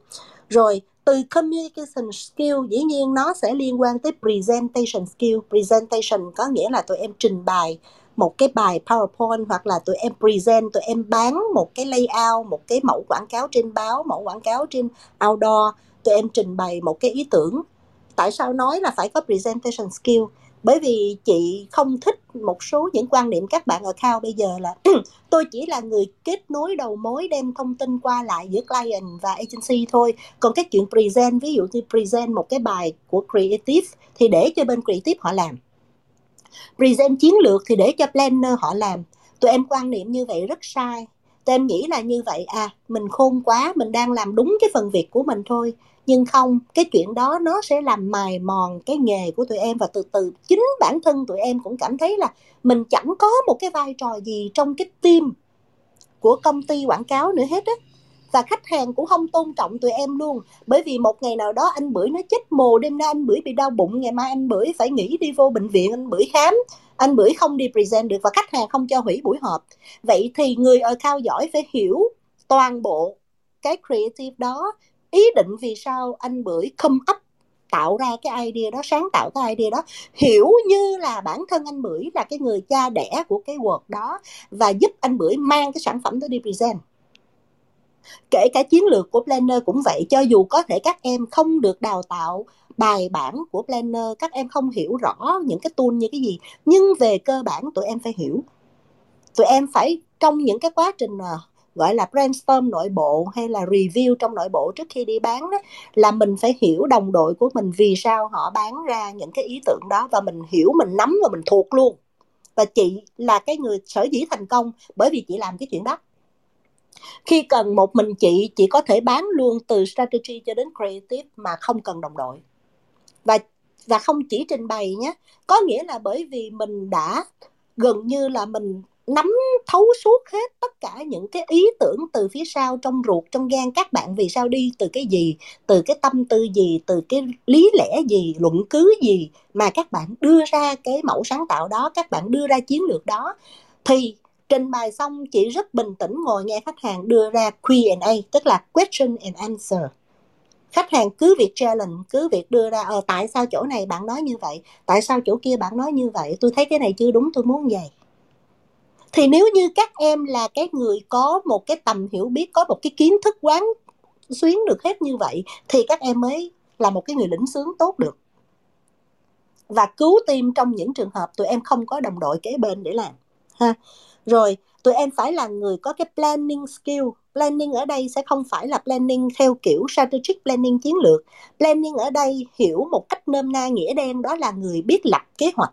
Rồi, từ communication skill, dĩ nhiên nó sẽ liên quan tới presentation skill. Presentation có nghĩa là tụi em trình bày một cái bài PowerPoint hoặc là tụi em present, tụi em bán một cái layout, một cái mẫu quảng cáo trên báo, mẫu quảng cáo trên outdoor. Tụi em trình bày một cái ý tưởng. Tại sao nói là phải có presentation skill? Bởi vì chị không thích một số những quan niệm các bạn ở cao bây giờ là tôi chỉ là người kết nối đầu mối đem thông tin qua lại giữa client và agency thôi. Còn cái chuyện present, ví dụ như present một cái bài của creative thì để cho bên creative họ làm. Present chiến lược thì để cho planner họ làm. Tụi em quan niệm như vậy rất sai tụi em nghĩ là như vậy à mình khôn quá, mình đang làm đúng cái phần việc của mình thôi. Nhưng không, cái chuyện đó nó sẽ làm mài mòn cái nghề của tụi em và từ từ chính bản thân tụi em cũng cảm thấy là mình chẳng có một cái vai trò gì trong cái team của công ty quảng cáo nữa hết á. Và khách hàng cũng không tôn trọng tụi em luôn. Bởi vì một ngày nào đó anh bưởi nó chết mồ, đêm nay anh bưởi bị đau bụng, ngày mai anh bưởi phải nghỉ đi vô bệnh viện, anh bưởi khám anh bưởi không đi present được và khách hàng không cho hủy buổi họp. Vậy thì người ở cao giỏi phải hiểu toàn bộ cái creative đó. Ý định vì sao anh bưởi come up, tạo ra cái idea đó, sáng tạo cái idea đó. Hiểu như là bản thân anh bưởi là cái người cha đẻ của cái work đó và giúp anh bưởi mang cái sản phẩm đó đi present. Kể cả chiến lược của planner cũng vậy, cho dù có thể các em không được đào tạo bài bản của planner, các em không hiểu rõ những cái tool như cái gì, nhưng về cơ bản tụi em phải hiểu. Tụi em phải trong những cái quá trình à, gọi là brainstorm nội bộ hay là review trong nội bộ trước khi đi bán đó, là mình phải hiểu đồng đội của mình vì sao họ bán ra những cái ý tưởng đó và mình hiểu, mình nắm và mình thuộc luôn. Và chị là cái người sở dĩ thành công bởi vì chị làm cái chuyện đó. Khi cần một mình chị chị có thể bán luôn từ strategy cho đến creative mà không cần đồng đội và và không chỉ trình bày nhé có nghĩa là bởi vì mình đã gần như là mình nắm thấu suốt hết tất cả những cái ý tưởng từ phía sau trong ruột, trong gan các bạn, vì sao đi từ cái gì, từ cái tâm tư gì, từ cái lý lẽ gì, luận cứ gì mà các bạn đưa ra cái mẫu sáng tạo đó, các bạn đưa ra chiến lược đó. Thì trình bày xong, chị rất bình tĩnh ngồi nghe khách hàng đưa ra Q&A tức là question and answer khách hàng cứ việc challenge, cứ việc đưa ra ờ tại sao chỗ này bạn nói như vậy? Tại sao chỗ kia bạn nói như vậy? Tôi thấy cái này chưa đúng, tôi muốn vậy. Thì nếu như các em là cái người có một cái tầm hiểu biết, có một cái kiến thức quán xuyến được hết như vậy, thì các em mới là một cái người lĩnh sướng tốt được. Và cứu tim trong những trường hợp tụi em không có đồng đội kế bên để làm, ha rồi, tụi em phải là người có cái planning skill. Planning ở đây sẽ không phải là planning theo kiểu strategic planning chiến lược. Planning ở đây hiểu một cách nôm na nghĩa đen đó là người biết lập kế hoạch.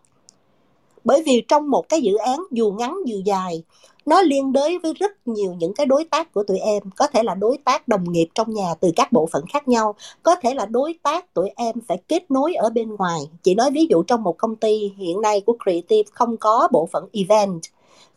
Bởi vì trong một cái dự án, dù ngắn dù dài, nó liên đới với rất nhiều những cái đối tác của tụi em. Có thể là đối tác đồng nghiệp trong nhà từ các bộ phận khác nhau. Có thể là đối tác tụi em phải kết nối ở bên ngoài. Chị nói ví dụ trong một công ty hiện nay của creative không có bộ phận event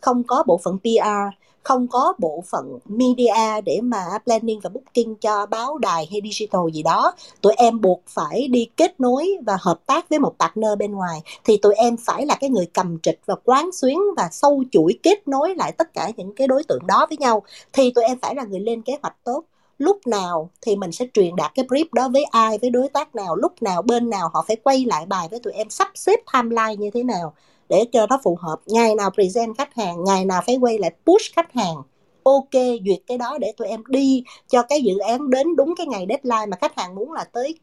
không có bộ phận PR không có bộ phận media để mà planning và booking cho báo đài hay digital gì đó. Tụi em buộc phải đi kết nối và hợp tác với một partner bên ngoài. Thì tụi em phải là cái người cầm trịch và quán xuyến và sâu chuỗi kết nối lại tất cả những cái đối tượng đó với nhau. Thì tụi em phải là người lên kế hoạch tốt. Lúc nào thì mình sẽ truyền đạt cái brief đó với ai, với đối tác nào, lúc nào, bên nào họ phải quay lại bài với tụi em, sắp xếp timeline như thế nào để cho nó phù hợp. Ngày nào present khách hàng, ngày nào phải quay lại push khách hàng. Ok, duyệt cái đó để tụi em đi cho cái dự án đến đúng cái ngày deadline mà khách hàng muốn là tới.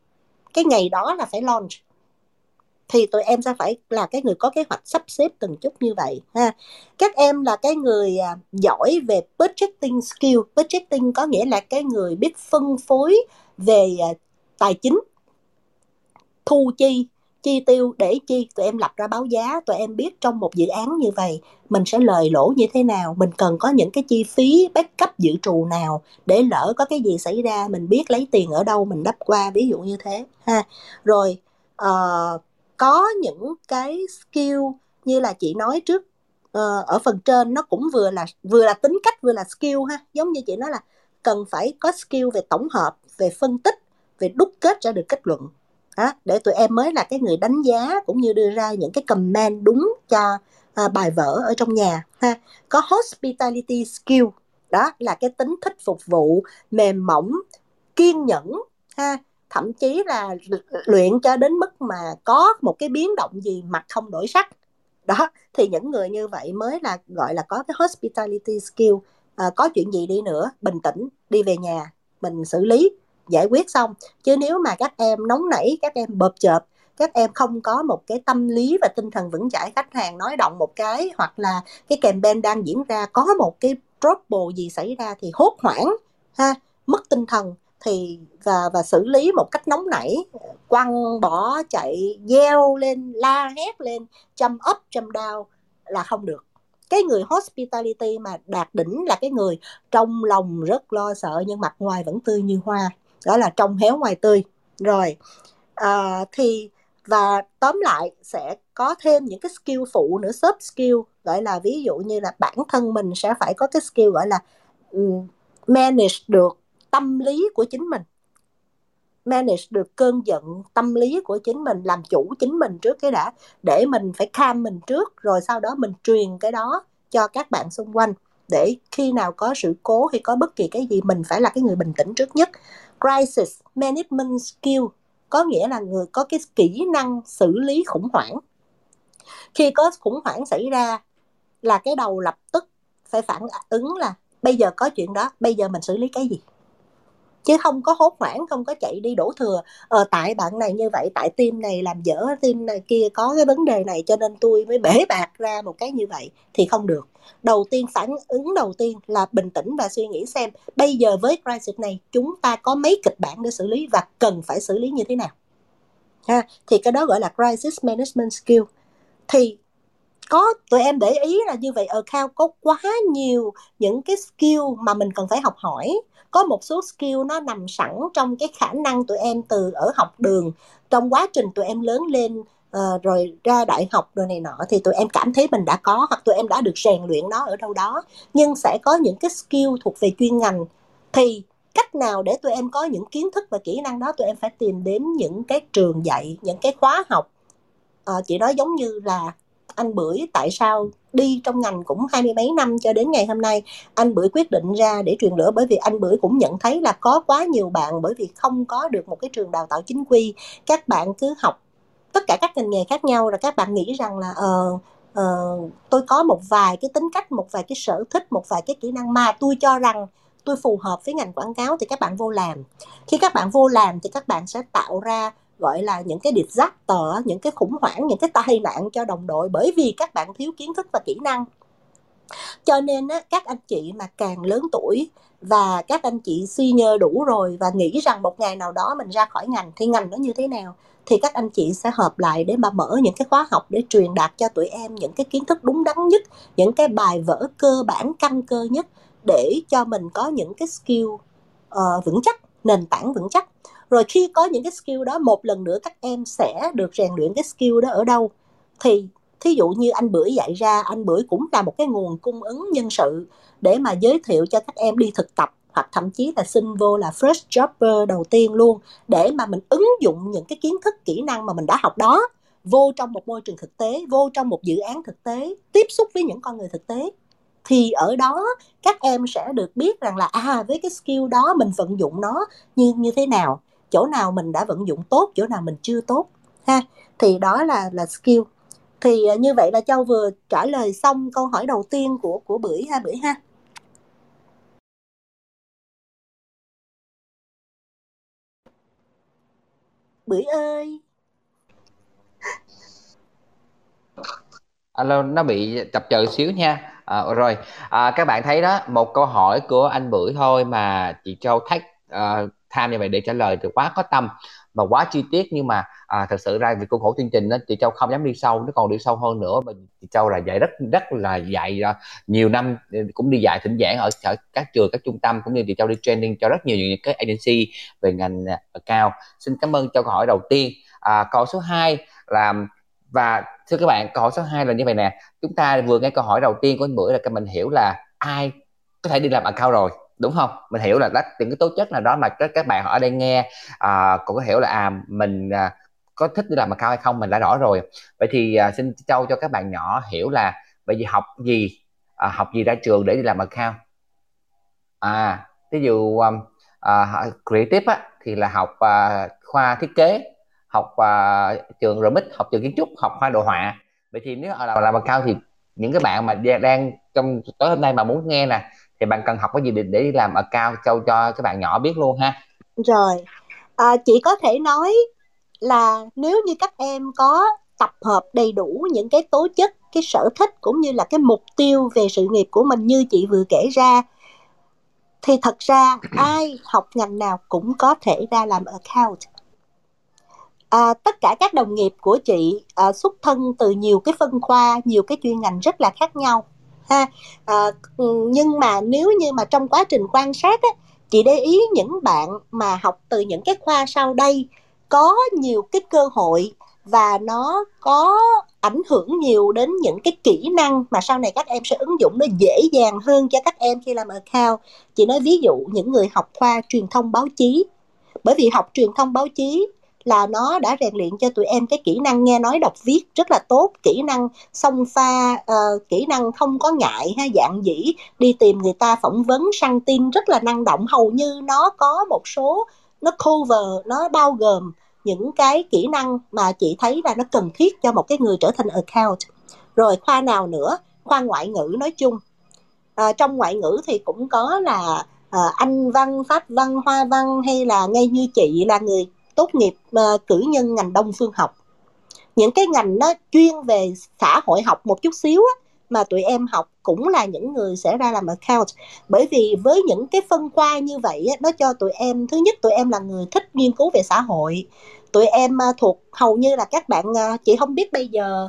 Cái ngày đó là phải launch. Thì tụi em sẽ phải là cái người có kế hoạch sắp xếp từng chút như vậy, ha. Các em là cái người à, giỏi về budgeting skill. Budgeting có nghĩa là cái người biết phân phối về à, tài chính, thu chi chi tiêu để chi? Tụi em lập ra báo giá tụi em biết trong một dự án như vậy mình sẽ lời lỗ như thế nào mình cần có những cái chi phí backup dự trù nào để lỡ có cái gì xảy ra mình biết lấy tiền ở đâu mình đắp qua ví dụ như thế ha. Rồi uh, có những cái skill như là chị nói trước uh, ở phần trên nó cũng vừa là vừa là tính cách vừa là skill ha. Giống như chị nói là cần phải có skill về tổng hợp về phân tích về đúc kết ra được kết luận đó, để tụi em mới là cái người đánh giá cũng như đưa ra những cái comment đúng cho à, bài vở ở trong nhà ha. Có hospitality skill đó là cái tính thích phục vụ mềm mỏng kiên nhẫn ha. Thậm chí là luyện cho đến mức mà có một cái biến động gì mặt không đổi sắc. Đó thì những người như vậy mới là gọi là có cái hospitality skill. À, có chuyện gì đi nữa bình tĩnh đi về nhà mình xử lý giải quyết xong. Chứ nếu mà các em nóng nảy, các em bợp chợp, các em không có một cái tâm lý và tinh thần vững chãi, khách hàng nói động một cái, hoặc là cái campaign đang diễn ra có một cái trouble gì xảy ra thì hốt hoảng, ha, mất tinh thần, thì và và xử lý một cách nóng nảy, quăng bỏ, chạy, gieo lên, la hét lên, châm up châm down là không được. Cái người hospitality mà đạt đỉnh là cái người trong lòng rất lo sợ nhưng mặt ngoài vẫn tươi như hoa đó là trong héo ngoài tươi. Rồi à, thì và tóm lại sẽ có thêm những cái skill phụ nữa soft skill gọi là ví dụ như là bản thân mình sẽ phải có cái skill gọi là um, manage được tâm lý của chính mình. Manage được cơn giận tâm lý của chính mình làm chủ chính mình trước cái đã để mình phải cam mình trước rồi sau đó mình truyền cái đó cho các bạn xung quanh để khi nào có sự cố hay có bất kỳ cái gì mình phải là cái người bình tĩnh trước nhất crisis management skill, có nghĩa là người có cái kỹ năng xử lý khủng hoảng. Khi có khủng hoảng xảy ra là cái đầu lập tức phải phản ứng là bây giờ có chuyện đó, bây giờ mình xử lý cái gì? Chứ không có hốt hoảng, không có chạy đi đổ thừa. Ờ tại bạn này như vậy, tại tim này làm dở tim này kia có cái vấn đề này cho nên tôi mới bể bạc ra một cái như vậy thì không được. Đầu tiên, phản ứng đầu tiên là bình tĩnh và suy nghĩ xem bây giờ với crisis này chúng ta có mấy kịch bản để xử lý và cần phải xử lý như thế nào? Ha, thì cái đó gọi là crisis management skill. Thì có tụi em để ý là như vậy ở cao có quá nhiều những cái skill mà mình cần phải học hỏi. Có một số skill nó nằm sẵn trong cái khả năng tụi em từ ở học đường. Trong quá trình tụi em lớn lên uh, rồi ra đại học rồi này nọ thì tụi em cảm thấy mình đã có hoặc tụi em đã được rèn luyện nó ở đâu đó. Nhưng sẽ có những cái skill thuộc về chuyên ngành. Thì cách nào để tụi em có những kiến thức và kỹ năng đó tụi em phải tìm đến những cái trường dạy những cái khóa học. À, chị nói giống như là anh bưởi tại sao đi trong ngành cũng hai mươi mấy năm cho đến ngày hôm nay? Anh bưởi quyết định ra để truyền lửa bởi vì anh bưởi cũng nhận thấy là có quá nhiều bạn bởi vì không có được một cái trường đào tạo chính quy. Các bạn cứ học tất cả các ngành nghề khác nhau là các bạn nghĩ rằng là uh, uh, tôi có một vài cái tính cách một vài cái sở thích một vài cái kỹ năng mà tôi cho rằng tôi phù hợp với ngành quảng cáo thì các bạn vô làm. Khi các bạn vô làm thì các bạn sẽ tạo ra gọi là những cái disaster những cái khủng hoảng những cái tai nạn cho đồng đội bởi vì các bạn thiếu kiến thức và kỹ năng. Cho nên á, các anh chị mà càng lớn tuổi và các anh chị senior đủ rồi và nghĩ rằng một ngày nào đó mình ra khỏi ngành thì ngành nó như thế nào thì các anh chị sẽ hợp lại để mà mở những cái khóa học để truyền đạt cho tụi em những cái kiến thức đúng đắn nhất những cái bài vở cơ bản căn cơ nhất để cho mình có những cái skill uh, vững chắc nền tảng vững chắc rồi khi có những cái skill đó, một lần nữa các em sẽ được rèn luyện cái skill đó ở đâu? Thì, thí dụ như anh bưởi dạy ra, anh bưởi cũng là một cái nguồn cung ứng nhân sự để mà giới thiệu cho các em đi thực tập, hoặc thậm chí là xin vô là first jobber đầu tiên luôn, để mà mình ứng dụng những cái kiến thức, kỹ năng mà mình đã học đó vô trong một môi trường thực tế, vô trong một dự án thực tế, tiếp xúc với những con người thực tế. Thì ở đó, các em sẽ được biết rằng là à với cái skill đó mình vận dụng nó như như thế nào chỗ nào mình đã vận dụng tốt chỗ nào mình chưa tốt ha? Thì đó là là skill. Thì à, như vậy là châu vừa trả lời xong câu hỏi đầu tiên của của bưởi ha bưởi ha? Bưởi ơi!
Alo nó bị chập chờn xíu nha. À, rồi. À, các bạn thấy đó một câu hỏi của anh bưởi thôi mà chị châu thách à, tham như vậy để trả lời thì quá có tâm và quá chi tiết. Nhưng mà à, thật sự ra vì khuôn khổ chương trình đó chị châu không dám đi sâu nó còn đi sâu hơn nữa mà chị châu là dạy rất rất là dạy uh, nhiều năm ờ, cũng đi dạy thỉnh giảng ở, ở các trường các trung tâm cũng như chị châu đi training cho rất nhiều những cái agency về ngành à, cao. Xin cảm ơn cho câu hỏi đầu tiên. À, câu số 2 là và thưa các bạn câu hỏi số 2 là như vậy nè. Chúng ta vừa nghe câu hỏi đầu tiên của anh bữa là các mình hiểu là ai có thể đi làm account rồi? Đúng không? Mình hiểu là đó những cái tố chất nào đó mà các các bạn ở đây nghe à, cũng có hiểu là à mình à, có thích đi làm account hay không mình đã rõ rồi. Vậy thì à, xin châu cho các bạn nhỏ hiểu là bởi vì học gì à, học gì ra trường để đi làm account à ví dụ um, à, creative á, thì là học à, khoa thiết kế học à, trường RMIT học trường kiến trúc học khoa đồ họa. Vậy thì nếu là làm account thì những cái bạn mà đang trong tối hôm nay mà muốn nghe nè thì bạn cần học cái gì để, để đi làm cao cho cho các bạn nhỏ biết luôn ha?
Rồi. À, chị có thể nói là nếu như các em có tập hợp đầy đủ những cái tố chất cái sở thích cũng như là cái mục tiêu về sự nghiệp của mình như chị vừa kể ra thì thật ra ai học ngành nào cũng có thể ra làm account. À, tất cả các đồng nghiệp của chị à, xuất thân từ nhiều cái phân khoa nhiều cái chuyên ngành rất là khác nhau ha à, ờ, nhưng mà nếu như mà trong quá trình quan sát á, chị để ý những bạn mà học từ những cái khoa sau đây có nhiều cái cơ hội và nó có ảnh hưởng nhiều đến những cái kỹ năng mà sau này các em sẽ ứng dụng nó dễ dàng hơn cho các em khi làm account. Chị nói ví dụ những người học khoa truyền thông báo chí. Bởi vì học truyền thông báo chí là nó đã rèn luyện cho tụi em cái kỹ năng nghe nói đọc viết rất là tốt kỹ năng song pha uh, kỹ năng không có ngại ha dạng dĩ đi tìm người ta phỏng vấn săn tin rất là năng động. Hầu như nó có một số nó cover nó bao gồm những cái kỹ năng mà chị thấy là nó cần thiết cho một cái người trở thành account. Rồi khoa nào nữa? Khoa ngoại ngữ nói chung. À, trong ngoại ngữ thì cũng có là à, anh văn pháp văn hoa văn hay là ngay như chị là người tốt nghiệp uh, cử nhân ngành đông phương học. Những cái ngành nó chuyên về xã hội học một chút xíu á, mà tụi em học cũng là những người sẽ ra làm account. Bởi vì với những cái phân khoa như vậy á, nó cho tụi em thứ nhất tụi em là người thích nghiên cứu về xã hội. Tụi em uh, thuộc hầu như là các bạn uh, chị không biết bây giờ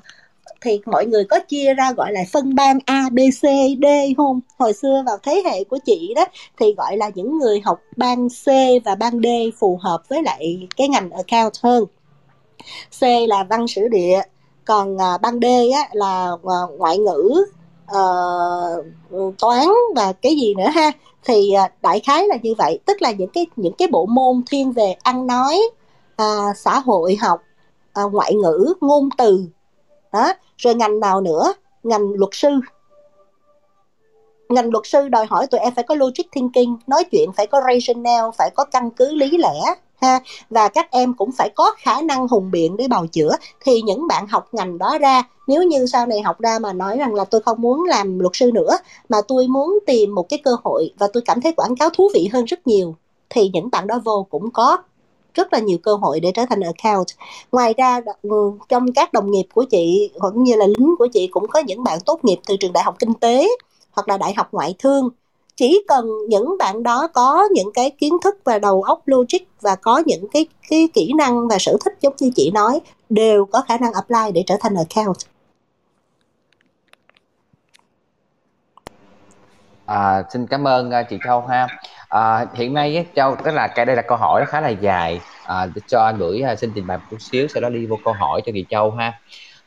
thì mọi người có chia ra gọi là phân ban A, B, C, D không? Hồi xưa vào thế hệ của chị đó thì gọi là những người học ban C và ban D phù hợp với lại cái ngành account hơn. C là văn sử địa, còn uh, ban D á, là uh, ngoại ngữ, uh, toán và cái gì nữa ha thì uh, đại khái là như vậy tức là những cái những cái bộ môn thiên về ăn nói uh, xã hội học uh, ngoại ngữ ngôn từ đó, rồi ngành nào nữa? Ngành luật sư. Ngành luật sư đòi hỏi tụi em phải có logic thinking, nói chuyện phải có rationale, phải có căn cứ lý lẽ, ha. Và các em cũng phải có khả năng hùng biện để bào chữa. Thì những bạn học ngành đó ra, nếu như sau này học ra mà nói rằng là tôi không muốn làm luật sư nữa, mà tôi muốn tìm một cái cơ hội và tôi cảm thấy quảng cáo thú vị hơn rất nhiều, thì những bạn đó vô cũng có rất là nhiều cơ hội để trở thành account. Ngoài ra ừ, trong các đồng nghiệp của chị cũng như là lính của chị cũng có những bạn tốt nghiệp từ trường đại học kinh tế hoặc là đại học ngoại thương. Chỉ cần những bạn đó có những cái kiến thức và đầu óc logic và có những cái cái kỹ năng và sở thích giống như chị nói đều có khả năng apply để trở thành account.
À, xin cảm ơn à, chị Châu ha. À, hiện nay Châu tức là cái đây là câu hỏi khá là dài. À, cho anh gửi ờ, xin trình bày một chút xíu sau đó đi vô câu hỏi cho chị Châu ha.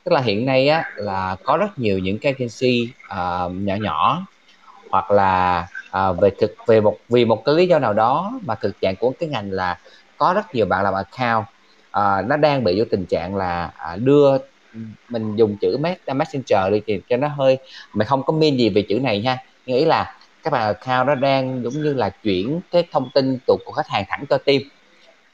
Tức là hiện nay á là có rất nhiều những cái agency uh, nhỏ nhỏ hoặc là uh, về thực về một vì một cái lý do nào đó mà thực trạng của cái ngành là có rất nhiều bạn làm account. Uh, nó đang bị vô tình trạng là uh, đưa mình dùng chữ messenger đi thì cho nó hơi mình không có mean gì về chữ này nha nghĩ là các bài account nó đang giống như là chuyển cái thông tin từ của khách hàng thẳng cho team.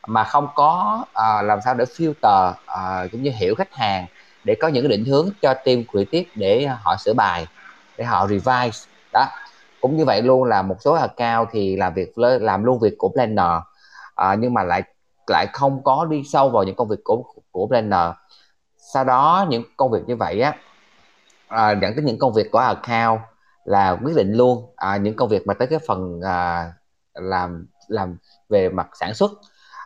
Mà không có uh, làm sao để filter uh, cũng như hiểu khách hàng để có những định hướng cho team creative để họ sửa bài để họ revise. Đó cũng như vậy luôn là một số account thì làm việc làm luôn việc của planner uh, nhưng mà lại lại không có đi sâu vào những công việc của của planner. Sau đó những công việc như vậy á uh, dẫn đến những công việc của account là quyết định luôn à, những công việc mà tới cái phần à, làm làm về mặt sản xuất.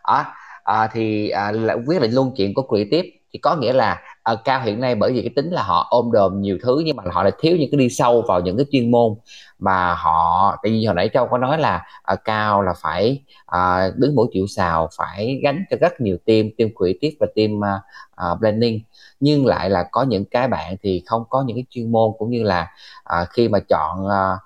À, à, thì à, là quyết định luôn chuyện của creative thì có nghĩa là uh, cao hiện nay bởi vì cái tính là họ ôm đồm nhiều thứ nhưng mà họ lại thiếu những cái đi sâu vào những cái chuyên môn mà họ tại vì hồi nãy châu có nói là uh, cao là phải uh, đứng mỗi chịu xào phải gánh cho rất nhiều team team creative và team uh, uh, planning. Nhưng lại là có những cái bạn thì không có những cái chuyên môn cũng như là uh, khi mà chọn uh,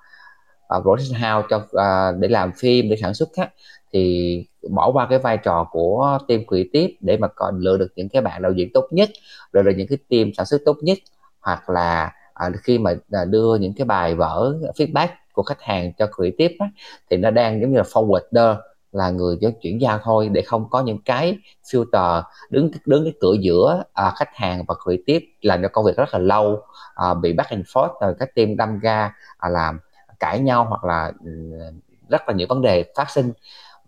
uh, production house cho uh, để làm phim để sản xuất á, thì bỏ qua cái vai trò của team creative để mà còn lựa được những cái bạn đạo diễn tốt nhất rồi là những cái team sản xuất tốt nhất hoặc là à, khi mà à, đưa những cái bài vở feedback của khách hàng cho creative á, thì nó đang giống như là forwarder là người cho chuyển giao thôi để không có những cái filter đứng đứng cái cửa giữa à, khách hàng và creative làm cho công việc rất là lâu à, bị back and forth rồi các team đâm ra à, làm cãi nhau hoặc là ừ, rất là nhiều vấn đề phát sinh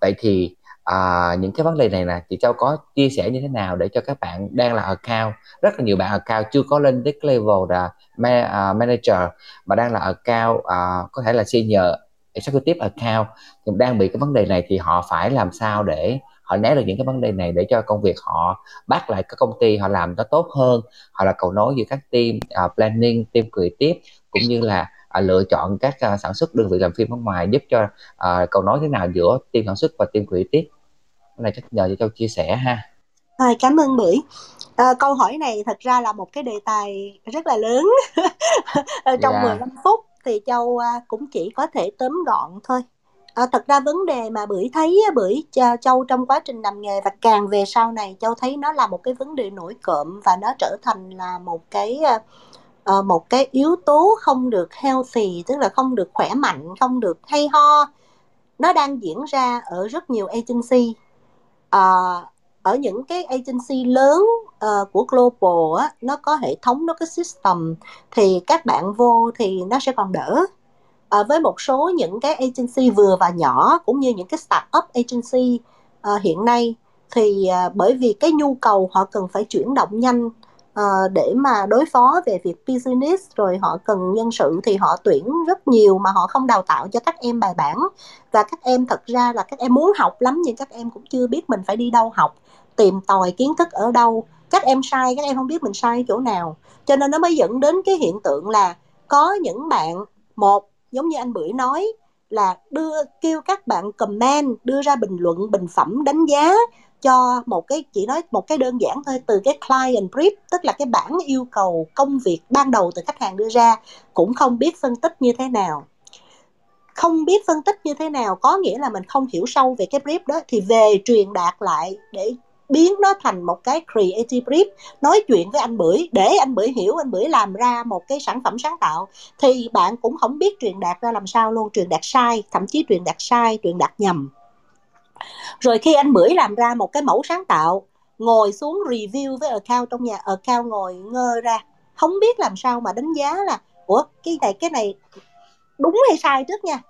vậy thì à, những cái vấn đề này nè chị Châu có chia sẻ như thế nào để cho các bạn đang là account? Rất là nhiều bạn account chưa có lên tới level là uh, manager mà đang là account uh, có thể là senior executive account. Nhưng đang bị cái vấn đề này thì họ phải làm sao để họ né được những cái vấn đề này để cho công việc họ bắt lại các công ty họ làm nó tốt hơn? Họ là cầu nối giữa các team uh, planning team creative cũng như là à, lựa chọn các à, sản xuất đơn vị làm phim ở ngoài giúp cho à, cầu nói thế nào giữa team sản xuất và team creative cái này chắc nhờ cho châu chia sẻ ha
à, cảm ơn bưởi à, câu hỏi này thật ra là một cái đề tài rất là lớn trong yeah. Dạ. 15 phút thì châu à, cũng chỉ có thể tóm gọn thôi à, thật ra vấn đề mà bưởi thấy bưởi châu trong quá trình làm nghề và càng về sau này châu thấy nó là một cái vấn đề nổi cộm và nó trở thành là một cái uh, một cái yếu tố không được healthy tức là không được khỏe mạnh không được hay ho nó đang diễn ra ở rất nhiều agency. Uh, ở những cái agency lớn uh, của global á, nó có hệ thống nó có system thì các bạn vô thì nó sẽ còn đỡ. Uh, với một số những cái agency vừa và nhỏ cũng như những cái startup agency uh, hiện nay thì uh, bởi vì cái nhu cầu họ cần phải chuyển động nhanh uh, để mà đối phó về việc business rồi họ cần nhân sự thì họ tuyển rất nhiều mà họ không đào tạo cho các em bài bản. Và các em thật ra là các em muốn học lắm nhưng các em cũng chưa biết mình phải đi đâu học tìm tòi kiến thức ở đâu. Các em sai các em không biết mình sai chỗ nào. Cho nên nó mới dẫn đến cái hiện tượng là có những bạn một giống như anh bưởi nói là đưa kêu các bạn comment đưa ra bình luận bình phẩm đánh giá cho một cái, chỉ nói một cái đơn giản thôi, từ cái client brief, tức là cái bản yêu cầu công việc ban đầu từ khách hàng đưa ra, cũng không biết phân tích như thế nào. Không biết phân tích như thế nào có nghĩa là mình không hiểu sâu về cái brief đó, thì về truyền đạt lại để biến nó thành một cái creative brief, nói chuyện với anh bưởi, để anh bưởi hiểu, anh bưởi làm ra một cái sản phẩm sáng tạo, thì bạn cũng không biết truyền đạt ra làm sao luôn, truyền đạt sai, thậm chí truyền đạt sai, truyền đạt nhầm rồi khi anh bưởi làm ra một cái mẫu sáng tạo, ngồi xuống review với account trong nhà, account ngồi ngơ ra, không biết làm sao mà đánh giá là, ủa, cái này cái này đúng hay sai trước nha?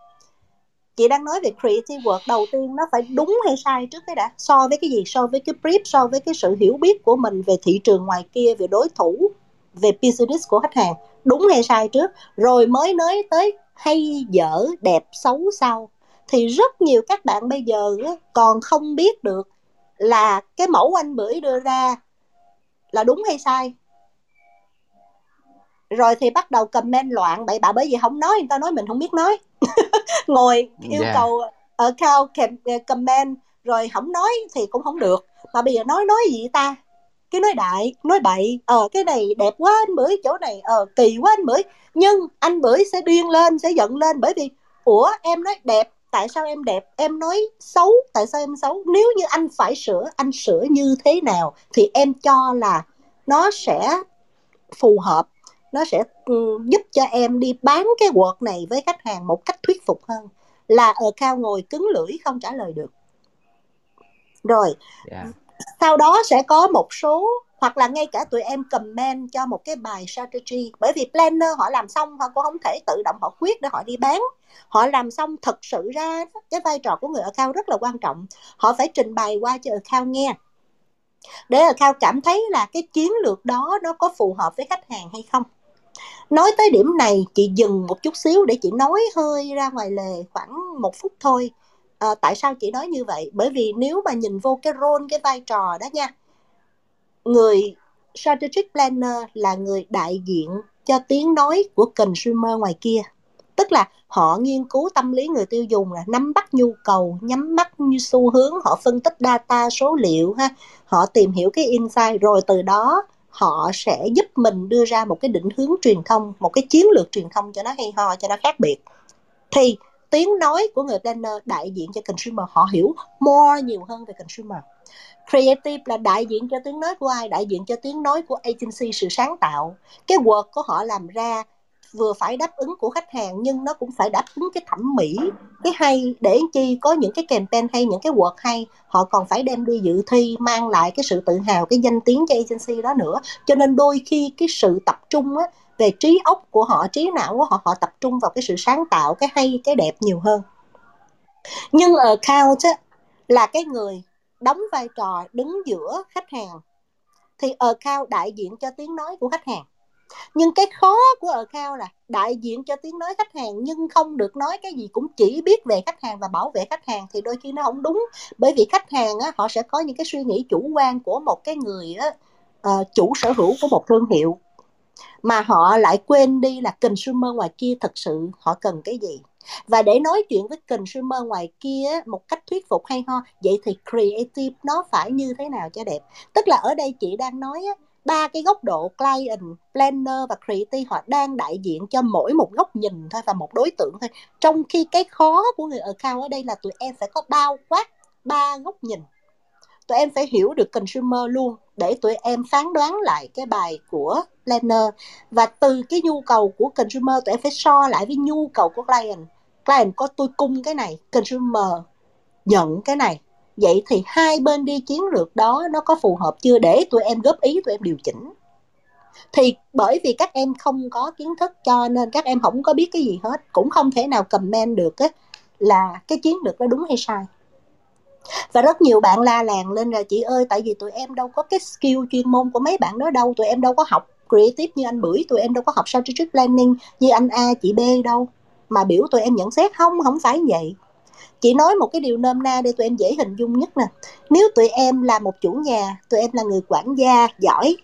Chị đang nói về creative work, đầu tiên nó phải đúng hay sai trước cái đã, so với cái gì? So với cái brief, so với cái sự hiểu biết của mình về thị trường ngoài kia, về đối thủ, về business của khách hàng. Đúng hay sai trước? Rồi mới nói tới hay, dở, đẹp, xấu sau thì rất nhiều các bạn bây giờ còn không biết được là cái mẫu anh bưởi đưa ra là đúng hay sai. Rồi thì bắt đầu comment loạn bậy bạ bởi vì không nói người ta nói mình không biết nói. Ngồi yêu yeah. cầu account comment rồi không nói thì cũng không được. Mà bây giờ nói nói gì ta? Cái nói đại nói bậy ờ cái này đẹp quá anh bưởi chỗ này ờ kỳ quá anh bưởi. Nhưng anh bưởi sẽ điên lên sẽ giận lên bởi vì ủa em nói đẹp tại sao em đẹp em nói xấu tại sao em xấu nếu như anh phải sửa anh sửa như thế nào thì em cho là nó sẽ phù hợp nó sẽ ừ, giúp cho em đi bán cái Word này với khách hàng một cách thuyết phục hơn là ở cao ngồi cứng lưỡi không trả lời được rồi yeah. Dạ. sau đó sẽ có một số hoặc là ngay cả tụi em comment cho một cái bài strategy. Bởi vì planner họ làm xong họ cũng không thể tự động họ quyết để họ đi bán. Họ làm xong thật sự ra cái vai trò của người account rất là quan trọng. Họ phải trình bày qua cho account nghe. Để account cảm thấy là cái chiến lược đó nó có phù hợp với khách hàng hay không. Nói tới điểm này chị dừng một chút xíu để chị nói hơi ra ngoài lề khoảng một phút thôi. À, tại sao chị nói như vậy? Bởi vì nếu mà nhìn vô cái role cái vai trò đó nha người strategic planner là người đại diện cho tiếng nói của consumer ngoài kia. Tức là họ nghiên cứu tâm lý người tiêu dùng là nắm bắt nhu cầu, nhắm mắt như xu hướng, họ phân tích data, số liệu ha. Họ tìm hiểu cái insight, rồi từ đó họ sẽ giúp mình đưa ra một cái định hướng truyền thông, một cái chiến lược truyền thông cho nó hay ho, cho nó khác biệt. Thì tiếng nói của người planner đại diện cho consumer. Họ hiểu more nhiều hơn về consumer. Creative là đại diện cho tiếng nói của ai? Đại diện cho tiếng nói của agency sự sáng tạo. Cái work của họ làm ra vừa phải đáp ứng của khách hàng nhưng nó cũng phải đáp ứng cái thẩm mỹ cái hay. Để chi? Có những cái campaign hay những cái work hay. Họ còn phải đem đi dự thi mang lại cái sự tự hào cái danh tiếng cho agency đó nữa. Cho nên đôi khi cái sự tập trung á, về trí óc của họ trí não của họ họ tập trung vào cái sự sáng tạo cái hay cái đẹp nhiều hơn. Nhưng account á, là cái người đóng vai trò đứng giữa khách hàng thì ở cao đại diện cho tiếng nói của khách hàng. Nhưng cái khó của ở cao là đại diện cho tiếng nói khách hàng nhưng không được nói cái gì cũng chỉ biết về khách hàng và bảo vệ khách hàng thì đôi khi nó không đúng. Bởi vì khách hàng á, họ sẽ có những cái suy nghĩ chủ quan của một cái người á, uh, chủ sở hữu của một thương hiệu mà họ lại quên đi là consumer ngoài kia thật sự họ cần cái gì và để nói chuyện với consumer ngoài kia một cách thuyết phục hay ho vậy thì creative nó phải như thế nào cho đẹp tức là ở đây chị đang nói ba cái góc độ client, planner và creative họ đang đại diện cho mỗi một góc nhìn thôi và một đối tượng thôi. Trong khi cái khó của người account ở đây là tụi em phải có bao quát ba góc nhìn. Tụi em phải hiểu được consumer luôn để tụi em phán đoán lại cái bài của planner. Và từ cái nhu cầu của consumer tụi em phải so lại với nhu cầu của client. Client có tôi cung cái này, consumer nhận cái này. Vậy thì hai bên đi chiến lược đó nó có phù hợp chưa để tụi em góp ý tụi em điều chỉnh? Thì bởi vì các em không có kiến thức cho nên các em không có biết cái gì hết cũng không thể nào comment được á là cái chiến lược đó đúng hay sai và rất nhiều bạn la làng lên là chị ơi tại vì tụi em đâu có cái skill chuyên môn của mấy bạn đó đâu tụi em đâu có học creative như anh bưởi tụi em đâu có học strategic planning như anh A chị B đâu mà biểu tụi em nhận xét không không phải vậy chị nói một cái điều nôm na để tụi em dễ hình dung nhất nè nếu tụi em là một chủ nhà tụi em là người quản gia giỏi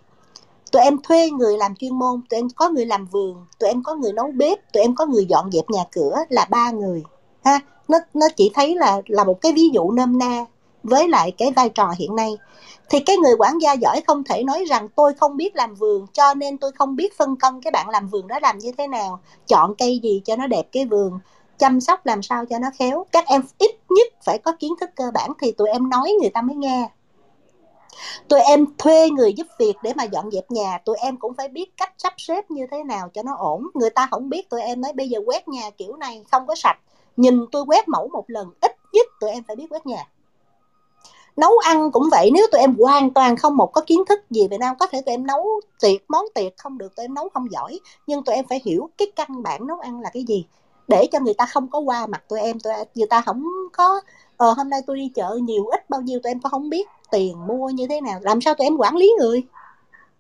tụi em thuê người làm chuyên môn tụi em có người làm vườn tụi em có người nấu bếp tụi em có người dọn dẹp nhà cửa là ba người ha nó nó chỉ thấy là là một cái ví dụ nôm na với lại cái vai trò hiện nay. Thì cái người quản gia giỏi không thể nói rằng tôi không biết làm vườn, cho nên tôi không biết phân công cái bạn làm vườn đó làm như thế nào. Chọn cây gì cho nó đẹp cái vườn, chăm sóc làm sao cho nó khéo. Các em ít nhất phải có kiến thức cơ bản thì tụi em nói người ta mới nghe. Tụi em thuê người giúp việc để mà dọn dẹp nhà, tụi em cũng phải biết cách sắp xếp như thế nào cho nó ổn. Người ta không biết tụi em nói bây giờ quét nhà kiểu này không có sạch nhìn tôi quét mẫu một lần ít nhất tụi em phải biết quét nhà. Nấu ăn cũng vậy nếu tụi em hoàn toàn không một có kiến thức gì về nam có thể tụi em nấu tiệc món tiệc không được tụi em nấu không giỏi. Nhưng tụi em phải hiểu cái căn bản nấu ăn là cái gì. Để cho người ta không có qua mặt tụi em tụi người ta không có ờ, hôm nay tôi đi chợ nhiều ít bao nhiêu tụi em có không biết tiền mua như thế nào. Làm sao tụi em quản lý người?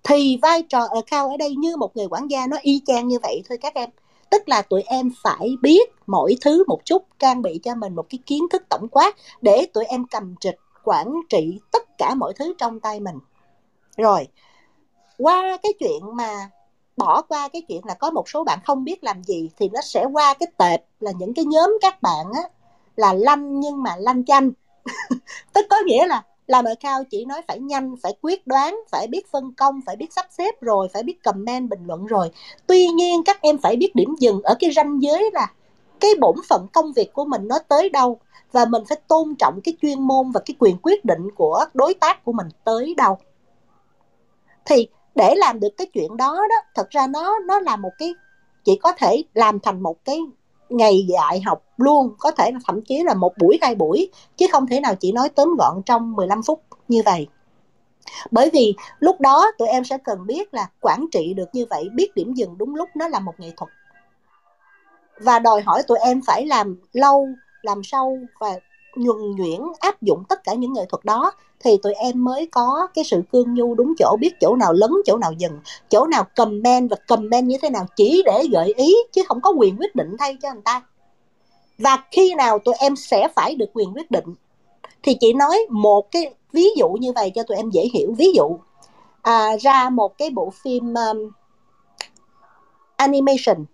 Thì vai trò ờ, account ở đây như một người quản gia nó y chang như vậy thôi các em tức là tụi em phải biết mỗi thứ một chút, trang bị cho mình một cái kiến thức tổng quát để tụi em cầm trịch, quản trị tất cả mọi thứ trong tay mình. Rồi, qua cái chuyện mà bỏ qua cái chuyện là có một số bạn không biết làm gì thì nó sẽ qua cái tệp là những cái nhóm các bạn á, là lanh nhưng mà lanh chanh. Tức có nghĩa là làm ở cao chỉ nói phải nhanh, phải quyết đoán, phải biết phân công, phải biết sắp xếp rồi, phải biết comment bình luận rồi. Tuy nhiên các em phải biết điểm dừng ở cái ranh giới là cái bổn phận công việc của mình nó tới đâu và mình phải tôn trọng cái chuyên môn và cái quyền quyết định của đối tác của mình tới đâu. Thì để làm được cái chuyện đó đó, thật ra nó nó là một cái, chỉ có thể làm thành một cái ngày dạy học luôn, có thể là thậm chí là một buổi hai buổi, chứ không thể nào chỉ nói tóm gọn trong 15 phút như vậy. Bởi vì lúc đó tụi em sẽ cần biết là quản trị được như vậy, biết điểm dừng đúng lúc nó là một nghệ thuật. Và đòi hỏi tụi em phải làm lâu, làm sâu và nhuần nhuyễn áp dụng tất cả những nghệ thuật đó thì tụi em mới có cái sự cương nhu đúng chỗ biết chỗ nào lấn chỗ nào dừng chỗ nào comment và comment như thế nào chỉ để gợi ý chứ không có quyền quyết định thay cho người ta. Và khi nào tụi em sẽ phải được quyền quyết định thì chị nói một cái ví dụ như vậy cho tụi em dễ hiểu. Ví dụ à, ra một cái bộ phim um, animation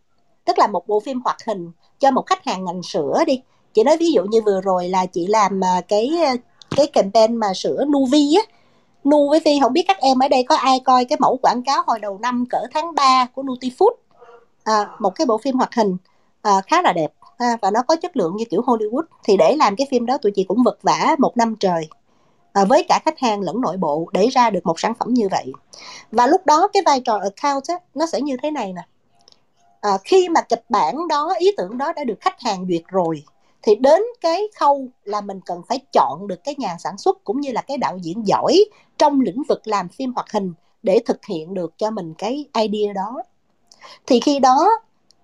tức là một bộ phim hoạt hình cho một khách hàng ngành sữa đi chị nói ví dụ như vừa rồi là chị làm à, cái à, cái campaign mà sữa Nuvi á. Nu với Vi không biết các em ở đây có ai coi cái mẫu quảng cáo hồi đầu năm cỡ tháng 3 của Nutifood? À, một cái bộ phim hoạt hình à, khá là đẹp à, và nó có chất lượng như kiểu Hollywood. Thì để làm cái phim đó tụi chị cũng vật vả một năm trời à, với cả khách hàng lẫn nội bộ để ra được một sản phẩm như vậy. Và lúc đó cái vai trò account á, nó sẽ như thế này nè. À, khi mà kịch bản đó ý tưởng đó đã được khách hàng duyệt rồi thì đến cái khâu là mình cần phải chọn được cái nhà sản xuất cũng như là cái đạo diễn giỏi trong lĩnh vực làm phim hoạt hình để thực hiện được cho mình cái idea đó. Thì khi đó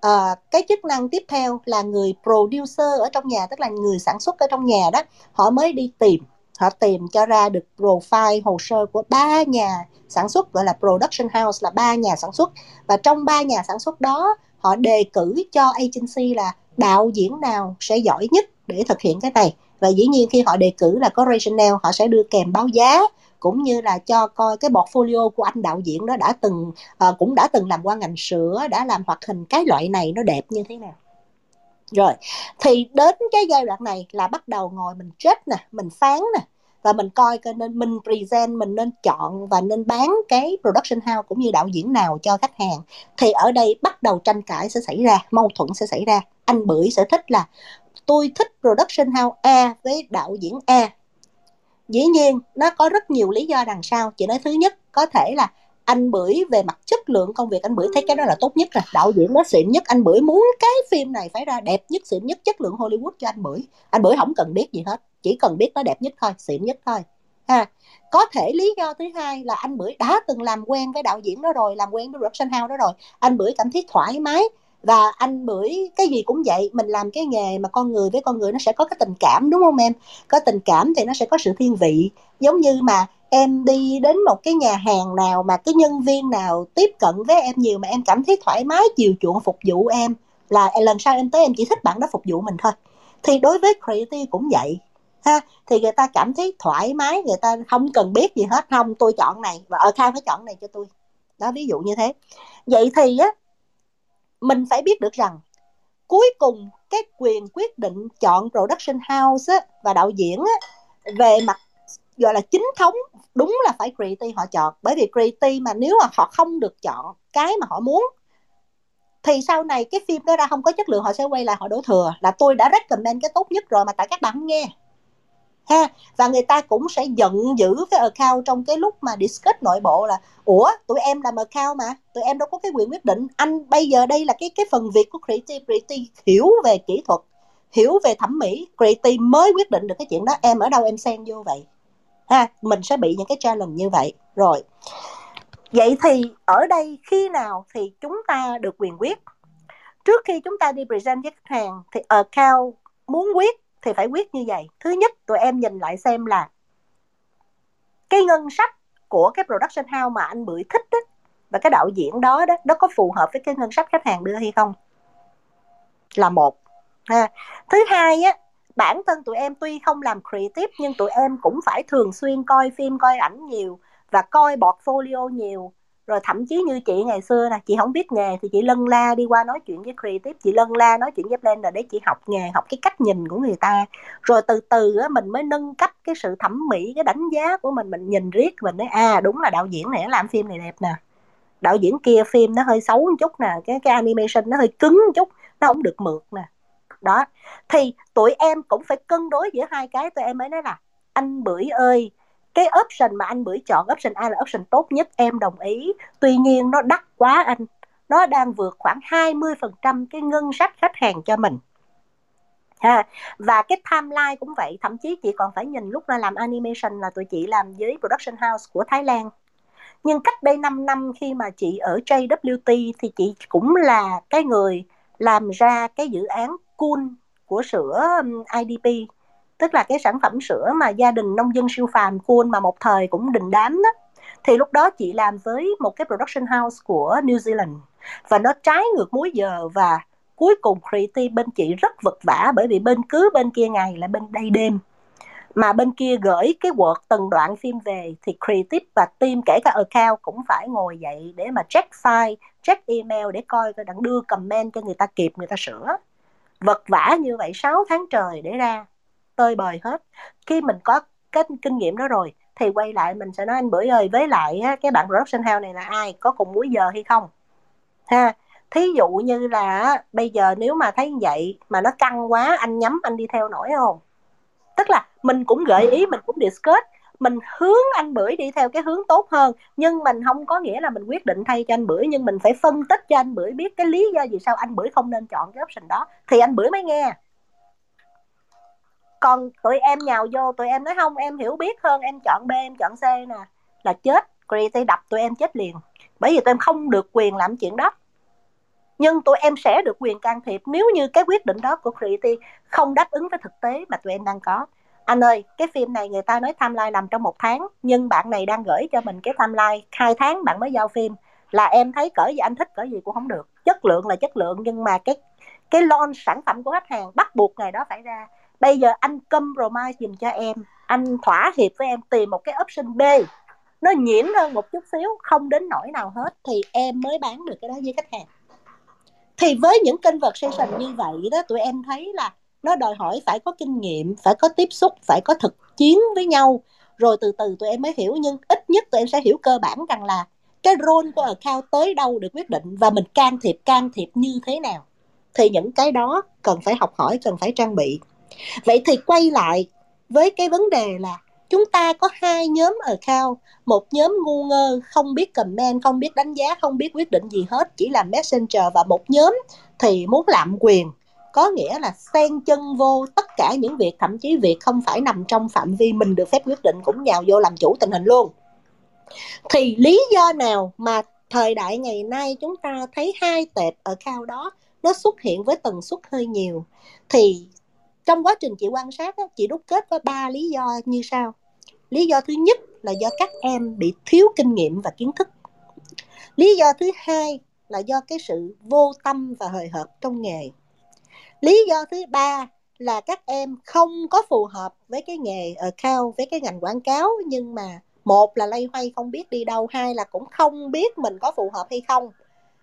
à, cái chức năng tiếp theo là người producer ở trong nhà tức là người sản xuất ở trong nhà đó họ mới đi tìm. Họ tìm cho ra được profile hồ sơ của ba nhà sản xuất gọi là production house là ba nhà sản xuất. Và trong ba nhà sản xuất đó họ đề cử cho agency là đạo diễn nào sẽ giỏi nhất để thực hiện cái này? Và dĩ nhiên khi họ đề cử là có rationale họ sẽ đưa kèm báo giá cũng như là cho coi cái portfolio của anh đạo diễn đó đã từng uh, cũng đã từng làm qua ngành sữa đã làm hoạt hình cái loại này nó đẹp như thế nào. Rồi thì đến cái giai đoạn này là bắt đầu ngồi mình chết nè mình phán nè và mình coi coi nên mình present, mình nên chọn và nên bán cái production house cũng như đạo diễn nào cho khách hàng. Thì ở đây bắt đầu tranh cãi sẽ xảy ra, mâu thuẫn sẽ xảy ra. Anh bưởi sẽ thích là, tôi thích production house A với đạo diễn A. Dĩ nhiên, nó có rất nhiều lý do đằng sau. Chị nói thứ nhất, có thể là anh bưởi về mặt chất lượng công việc, anh bưởi thấy cái đó là tốt nhất rồi. Đạo diễn nó xịn nhất, anh bưởi muốn cái phim này phải ra đẹp nhất, xịn nhất chất lượng hollywood cho anh bưởi. Anh bưởi không cần biết gì hết chỉ cần biết nó đẹp nhất thôi, xịn nhất thôi. Ha, có thể lý do thứ hai là anh bưởi đã từng làm quen với đạo diễn đó rồi, làm quen với production house đó rồi. Anh bưởi cảm thấy thoải mái và anh bưởi, cái gì cũng vậy, mình làm cái nghề mà con người với con người nó sẽ có cái tình cảm, đúng không em? Có tình cảm thì nó sẽ có sự thiên vị. Giống như mà em đi đến một cái nhà hàng nào mà cái nhân viên nào tiếp cận với em nhiều mà em cảm thấy thoải mái, chiều chuộng phục vụ em, là lần sau em tới em chỉ thích bạn đó phục vụ mình thôi. Thì đối với creative cũng vậy ha thì người ta cảm thấy thoải mái người ta không cần biết gì hết. Không tôi chọn này và ờ ở khai phải chọn này cho tôi. Đó ví dụ như thế. Vậy thì á mình phải biết được rằng cuối cùng cái quyền quyết định chọn production house á, và đạo diễn á, về mặt gọi là chính thống đúng là phải creative họ chọn. Bởi vì creative mà nếu mà họ không được chọn cái mà họ muốn thì sau này cái phim đó ra không có chất lượng họ sẽ quay lại họ đổ thừa. Là tôi đã recommend cái tốt nhất rồi mà tại các bạn không nghe ha, và người ta cũng sẽ giận dữ cái account trong cái lúc mà discuss nội bộ là, ủa, tụi em làm account mà, tụi em đâu có cái quyền quyết định. Anh bây giờ đây là cái cái phần việc của creativity hiểu về kỹ thuật, hiểu về thẩm mỹ. Creative mới quyết định được cái chuyện đó. Em ở đâu em xen vô vậy? Ha, mình sẽ bị những cái challenge như vậy. Rồi. Vậy thì ở đây khi nào thì chúng ta được quyền quyết? Trước khi chúng ta đi present với khách hàng thì account muốn quyết thì phải quyết như vậy. Thứ nhất tụi em nhìn lại xem là cái ngân sách của cái production house mà anh bưởi thích đó, và cái đạo diễn đó đó nó có phù hợp với cái ngân sách khách hàng đưa hay không? Là một. Ha. Thứ hai á bản thân tụi em tuy không làm creative nhưng tụi em cũng phải thường xuyên coi phim coi ảnh nhiều và coi portfolio nhiều rồi thậm chí như chị ngày xưa nè chị không biết nghề thì chị lân la đi qua nói chuyện với creative chị lân la nói chuyện với blender để chị học nghề học cái cách nhìn của người ta. Rồi từ từ á, mình mới nâng cấp cái sự thẩm mỹ cái đánh giá của mình mình nhìn riết mình nói à đúng là đạo diễn này làm phim này đẹp nè. Đạo diễn kia phim nó hơi xấu một chút nè cái cái animation nó hơi cứng một chút nó không được mượt nè. Đó thì tụi em cũng phải cân đối giữa hai cái. Tụi em mới nói là anh bưởi ơi cái option mà anh bưởi chọn, option A là option tốt nhất, em đồng ý. Tuy nhiên nó đắt quá anh. Nó đang vượt khoảng 20% cái ngân sách khách hàng cho mình. Ha, và cái timeline cũng vậy. Thậm chí chị còn phải nhìn lúc ra làm animation là tụi chị làm với production house của Thái Lan. Nhưng cách đây 5 năm khi mà chị ở JWT thì chị cũng là cái người làm ra cái dự án Cool của sữa um, IDP tức là cái sản phẩm sữa mà gia đình nông dân siêu phàm Cool mà một thời cũng đình đám đó, thì lúc đó chị làm với một cái production house của New Zealand. Và nó trái ngược múi giờ và cuối cùng creative bên chị rất vật vả, bởi vì bên cứ bên kia ngày là bên đây đêm. Mà bên kia gửi cái work từng đoạn phim về thì creative và team kể cả account cũng phải ngồi dậy để mà check file, check email để coi coi đặng đưa comment cho người ta kịp, người ta sửa. Vật vả như vậy 6 tháng trời để ra tơi bời hết. Khi mình có cái kinh nghiệm đó rồi, thì quay lại mình sẽ nói, anh bưởi ơi, với lại cái bạn production house này là ai? Có cùng múi giờ hay không? Ha, thí dụ như là bây giờ nếu mà thấy vậy mà nó căng quá, anh nhắm, anh đi theo nổi không? Tức là mình cũng gợi ý, mình cũng discuss, mình hướng anh bưởi đi theo cái hướng tốt hơn. Nhưng mình không có nghĩa là mình quyết định thay cho anh bưởi nhưng mình phải phân tích cho anh bưởi biết cái lý do vì sao anh bưởi không nên chọn cái option đó. Thì anh bưởi mới nghe còn tụi em nhào vô, tụi em nói không, em hiểu biết hơn, em chọn b, em chọn c nè. Là chết creative đập tụi em chết liền. Bởi vì tụi em không được quyền làm chuyện đó. Nhưng tụi em sẽ được quyền can thiệp nếu như cái quyết định đó của creative không đáp ứng với thực tế mà tụi em đang có. Anh ơi, cái phim này người ta nói timeline làm trong một tháng, nhưng bạn này đang gửi cho mình cái timeline hai tháng bạn mới giao phim. Là em thấy cỡ gì, anh thích cỡ gì cũng không được. Chất lượng là chất lượng, nhưng mà cái cái launch sản phẩm của khách hàng bắt buộc ngày đó phải ra bây giờ anh compromise dùm cho em. Anh thỏa hiệp với em tìm một cái option B. Nó nhiễm hơn một chút xíu, không đến nỗi nào hết, thì em mới bán được cái đó với khách hàng. Thì với những conversation như vậy đó, tụi em thấy là nó đòi hỏi phải có kinh nghiệm, phải có tiếp xúc, phải có thực chiến với nhau. Rồi từ từ tụi em mới hiểu, nhưng ít nhất tụi em sẽ hiểu cơ bản rằng là cái role của account tới đâu được quyết định và mình can thiệp can thiệp như thế nào. Thì những cái đó cần phải học hỏi, cần phải trang bị vậy thì quay lại với cái vấn đề là chúng ta có hai nhóm ở cao một nhóm ngu ngơ, không biết comment, không biết đánh giá, không biết quyết định gì hết, chỉ là messenger. Và một nhóm thì muốn lạm quyền. Có nghĩa là xen chân vô tất cả những việc, thậm chí việc không phải nằm trong phạm vi mình được phép quyết định, cũng nhào vô làm chủ tình hình luôn. Thì lý do nào mà thời đại ngày nay chúng ta thấy hai tệp ở cao đó nó xuất hiện với tần suất hơi nhiều? Thì trong quá trình chị quan sát chị đúc kết có ba lý do như sau. Lý do thứ nhất là do các em bị thiếu kinh nghiệm và kiến thức. Lý do thứ hai là do cái sự vô tâm và hời hợt trong nghề. Lý do thứ ba là các em không có phù hợp với cái nghề ờ, ở cao với cái ngành quảng cáo, nhưng mà một là lây hoay không biết đi đâu, hai là cũng không biết mình có phù hợp hay không.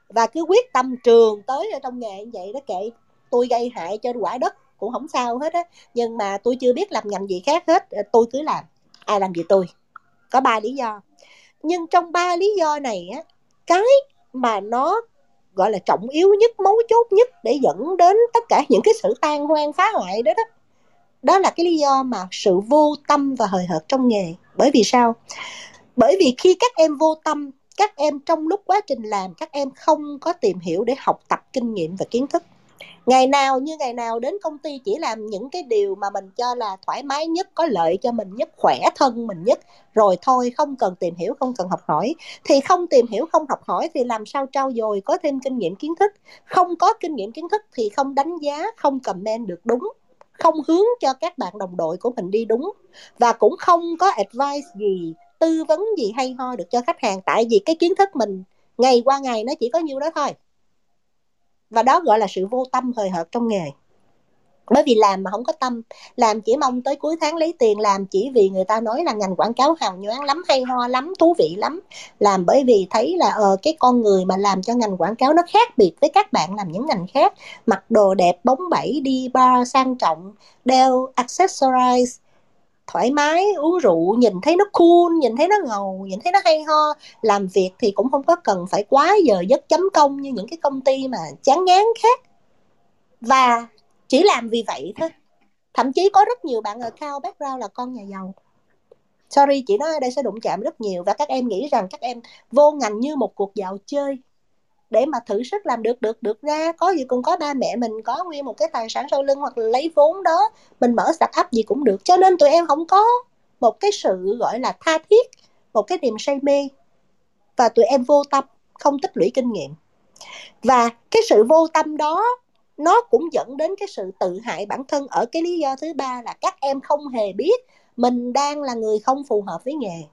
Và cứ quyết tâm trường tới ở trong nghề như vậy đó kệ, tôi gây hại cho quả đất cũng không sao hết á. Nhưng mà tôi chưa biết làm ngành gì khác hết ờ, tôi cứ làm, ai làm gì tôi. Có ba lý do. Nhưng trong ba lý do này á, cái mà nó, gọi là, trọng yếu nhất, mấu chốt nhất để dẫn đến tất cả những cái sự tan hoang phá hoại đó đó đó là cái lý do mà sự vô tâm và hời hợt trong nghề. Bởi vì sao? Bởi vì khi các em vô tâm, các em trong lúc quá trình làm, các em không có tìm hiểu để học tập kinh nghiệm và kiến thức ngày nào như ngày nào đến công ty chỉ làm những cái điều mà mình cho là thoải mái nhất, có lợi cho mình nhất, khỏe thân mình nhất. Rồi thôi, không cần tìm hiểu, không cần học hỏi. Thì không tìm hiểu, không học hỏi thì làm sao trau dồi, có thêm kinh nghiệm kiến thức. Không có kinh nghiệm kiến thức thì không đánh giá, không comment được đúng, không hướng cho các bạn đồng đội của mình đi đúng. Và cũng không có advice gì, tư vấn gì hay ho được cho khách hàng. Tại vì cái kiến thức mình, ngày qua ngày nó chỉ có nhiêu đó thôi và đó gọi là sự vô tâm hời hợt trong nghề. Bởi vì làm mà không có tâm, làm chỉ mong tới cuối tháng lấy tiền làm chỉ vì người ta nói là ngành quảng cáo hào nhoáng lắm, hay ho lắm, thú vị lắm. Làm bởi vì thấy là ờ cái con người mà làm cho ngành quảng cáo nó khác biệt với các bạn làm những ngành khác. Mặc đồ đẹp, bóng bẩy, đi bar, sang trọng, đeo accessorize thoải mái, uống rượu, nhìn thấy nó cool, nhìn thấy nó ngầu, nhìn thấy nó hay ho. Làm việc thì cũng không có cần phải quá giờ giấc chấm công như những cái công ty mà chán ngán khác. Và chỉ làm vì vậy thôi. Thậm chí có rất nhiều bạn ở cao background là con nhà giàu. Sorry, chị nói ở đây sẽ đụng chạm rất nhiều và các em nghĩ rằng các em vô ngành như một cuộc dạo chơi để mà thử sức làm được được được ra. Có gì cũng có ba mẹ mình, có nguyên một cái tài sản sau lưng hoặc là lấy vốn đó. Mình mở start up gì cũng được. Cho nên tụi em không có một cái sự, gọi là, tha thiết, một cái niềm say mê. Và tụi em vô tâm, không tích lũy kinh nghiệm. Và cái sự vô tâm đó, nó cũng dẫn đến cái sự tự hại bản thân ở cái lý do thứ ba là các em không hề biết mình đang là người không phù hợp với nghề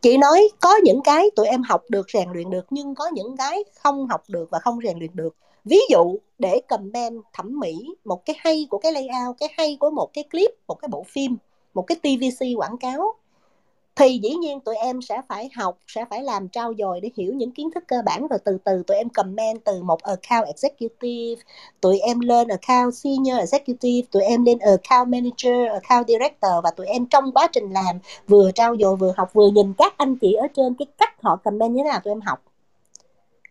chị nói, có những cái tụi em học được, rèn luyện được, nhưng có những cái không học được và không rèn luyện được. Ví dụ, để comment thẩm mỹ một cái hay của cái layout, cái hay của một cái clip, một cái bộ phim, một cái tvc quảng cáo thì dĩ nhiên tụi em sẽ phải học, sẽ phải làm trao dồi để hiểu những kiến thức cơ bản rồi từ từ tụi em comment từ một account executive, tụi em lên account senior executive, tụi em lên account manager, account director và tụi em trong quá trình làm vừa trao dồi vừa học, vừa nhìn các anh chị ở trên cái cách họ comment như thế nào tụi em học.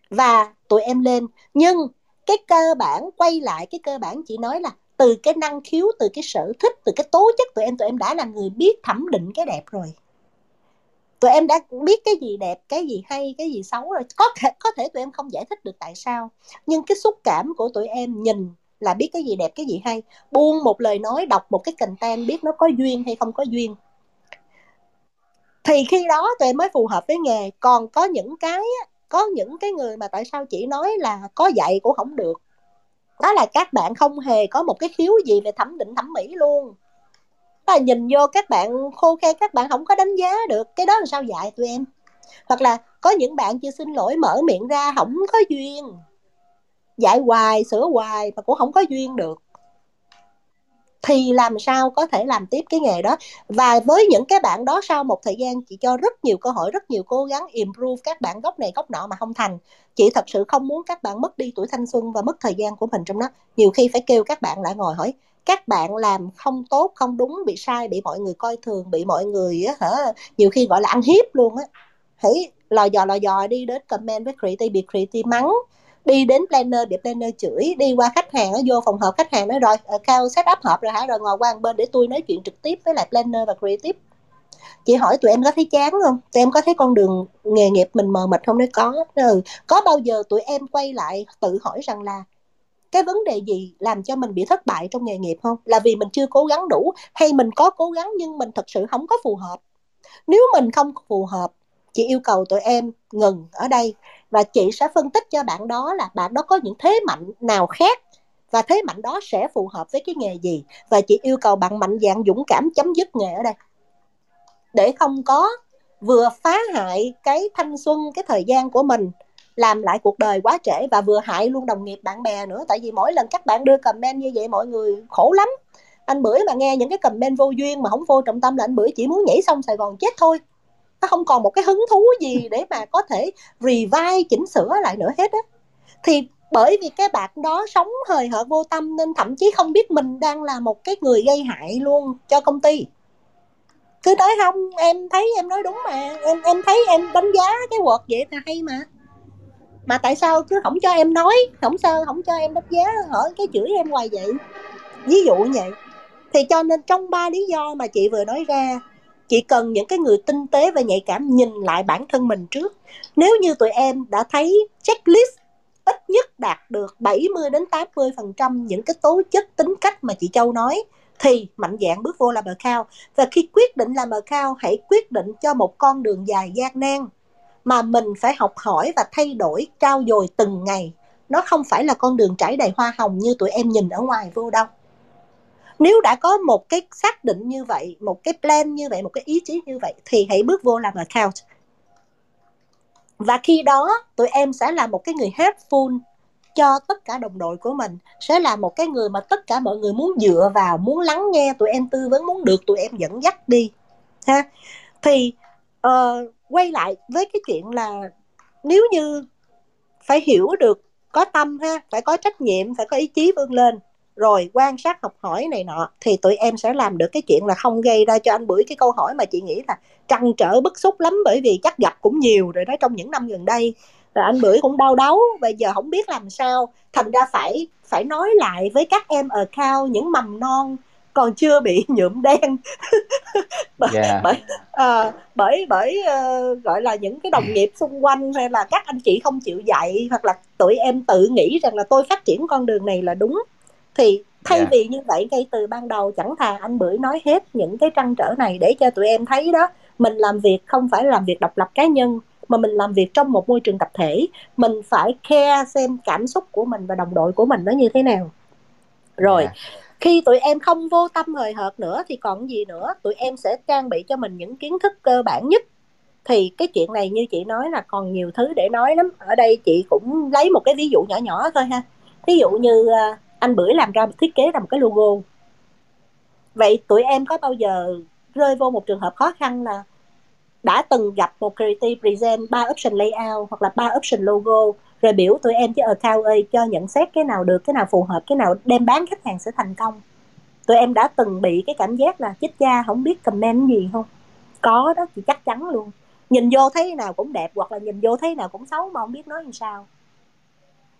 Và tụi em lên, nhưng cái cơ bản, quay lại cái cơ bản chị nói là từ cái năng khiếu, từ cái sở thích, từ cái tố chất tụi em tụi em đã là người biết thẩm định cái đẹp rồi tụi em đã biết cái gì đẹp, cái gì hay, cái gì xấu rồi. Có thể có thể tụi em không giải thích được tại sao, nhưng cái xúc cảm của tụi em nhìn là biết cái gì đẹp, cái gì hay. Buông một lời nói, đọc một cái content biết nó có duyên hay không có duyên. Thì khi đó tụi em mới phù hợp với nghề. Còn có những cái có những cái người mà tại sao chỉ nói là có dạy cũng không được. Đó là các bạn không hề có một cái khiếu gì về thẩm định thẩm mỹ luôn là nhìn vô các bạn khô khan, các bạn không có đánh giá được cái đó làm sao dạy tụi em. Hoặc là có những bạn chưa xin lỗi, mở miệng ra không có duyên. Dạy hoài, sửa hoài mà cũng không có duyên được. Thì làm sao có thể làm tiếp cái nghề đó? Và với những cái bạn đó sau một thời gian, chị cho rất nhiều cơ hội, rất nhiều cố gắng improve các bạn góc này góc nọ mà không thành. Chị thật sự không muốn các bạn mất đi tuổi thanh xuân và mất thời gian của mình trong đó. Nhiều khi phải kêu các bạn lại ngồi hỏi các bạn làm không tốt, không đúng, bị sai, bị mọi người coi thường, bị mọi người á hả, nhiều khi gọi là ăn hiếp luôn á. Thấy lò dò lò dò đi đến comment với creative bị creative mắng. Đi đến planner để planner chửi, đi qua khách hàng nó vô phòng họp khách hàng nói, rồi ờ, cao, set up họp rồi hả? Rồi ngồi qua một bên để tôi nói chuyện trực tiếp với lại planner và creative chị hỏi, tụi em có thấy chán không? Tụi em có thấy con đường nghề nghiệp mình mờ mịt không? Đấy có. Ừ. có bao giờ tụi em quay lại tự hỏi rằng là cái vấn đề gì làm cho mình bị thất bại trong nghề nghiệp không? Là vì mình chưa cố gắng đủ, hay mình có cố gắng nhưng mình thật sự không có phù hợp? Nếu mình không phù hợp, chị yêu cầu tụi em ngừng ở đây và chị sẽ phân tích cho bạn đó là bạn đó có những thế mạnh nào khác và thế mạnh đó sẽ phù hợp với cái nghề gì. Và chị yêu cầu bạn mạnh dạn dũng cảm chấm dứt nghề ở đây. Để không có vừa phá hại cái thanh xuân, cái thời gian của mình làm lại cuộc đời quá trễ và vừa hại luôn đồng nghiệp, bạn bè nữa. Tại vì mỗi lần các bạn đưa comment như vậy, mọi người khổ lắm. Anh bưởi mà nghe những cái comment vô duyên mà không vô trọng tâm là anh bưởi chỉ muốn nhảy xong sài gòn chết thôi. Nó không còn một cái hứng thú gì để mà có thể revive, chỉnh sửa lại nữa hết á. Thì bởi vì cái bạn đó sống hời hợt vô tâm nên thậm chí không biết mình đang là một cái người gây hại luôn cho công ty. Cứ nói không, em thấy em nói đúng mà. Em em thấy em đánh giá cái quật vậy là hay mà mà tại sao cứ không cho em nói? Không sao, không cho em đáp giá hỏi cái chửi em hoài vậy. Ví dụ như vậy. Thì cho nên trong ba lý do mà chị vừa nói ra, chị cần những cái người tinh tế và nhạy cảm nhìn lại bản thân mình trước. Nếu như tụi em đã thấy checklist ít nhất đạt được 70 đến 80 phần trăm những cái tố chất tính cách mà chị Châu nói, thì mạnh dạn bước vô làm cao. và khi quyết định làm cao, hãy quyết định cho một con đường dài gian nan mà mình phải học hỏi và thay đổi trao dồi từng ngày. Nó không phải là con đường trải đầy hoa hồng như tụi em nhìn ở ngoài vô đâu. Nếu đã có một cái xác định như vậy, một cái plan như vậy, một cái ý chí như vậy, thì hãy bước vô làm account. Và khi đó, tụi em sẽ là một cái người helpful cho tất cả đồng đội của mình, sẽ là một cái người mà tất cả mọi người muốn dựa vào, muốn lắng nghe tụi em tư vấn, muốn được tụi em dẫn dắt đi, ha. Thì uh, quay lại với cái chuyện là nếu như phải hiểu được có tâm ha phải có trách nhiệm phải có ý chí vươn lên rồi quan sát học hỏi này nọ thì tụi em sẽ làm được cái chuyện là không gây ra cho anh bưởi cái câu hỏi mà chị nghĩ là trăn trở bức xúc lắm bởi vì chắc gặp cũng nhiều rồi đó trong những năm gần đây. Rồi anh bưởi cũng đau đáu bây giờ không biết làm sao. Thành ra phải phải nói lại với các em ở cao những mầm non còn chưa bị nhuộm đen bởi yeah. bởi à, bởi bởi uh, gọi là những cái đồng nghiệp xung quanh hay là các anh chị không chịu dạy hoặc là tụi em tự nghĩ rằng là tôi phát triển con đường này là đúng thì thay yeah. vì như vậy ngay từ ban đầu chẳng thà anh bưởi nói hết những cái trăn trở này để cho tụi em thấy đó mình làm việc không phải làm việc độc lập cá nhân mà mình làm việc trong một môi trường tập thể mình phải care xem cảm xúc của mình và đồng đội của mình nó như thế nào rồi yeah khi tụi em không vô tâm hời hợt nữa thì còn gì nữa, tụi em sẽ trang bị cho mình những kiến thức cơ bản nhất. Thì cái chuyện này như chị nói là còn nhiều thứ để nói lắm. Ở đây chị cũng lấy một cái ví dụ nhỏ nhỏ thôi ha. Ví dụ như ờ, anh bưởi làm ra thiết kế ra một cái logo. Vậy tụi em có bao giờ rơi vô một trường hợp khó khăn là đã từng gặp một creative present ba option layout hoặc là ba option logo rồi biểu tụi em chứ account ơi, cho nhận xét cái nào được, cái nào phù hợp, cái nào đem bán khách hàng sẽ thành công. Tụi em đã từng bị cái cảm giác là chết cha không biết comment gì không? Có đó, thì chắc chắn luôn. Nhìn vô thấy nào cũng đẹp, hoặc là nhìn vô thấy nào cũng xấu mà không biết nói làm sao.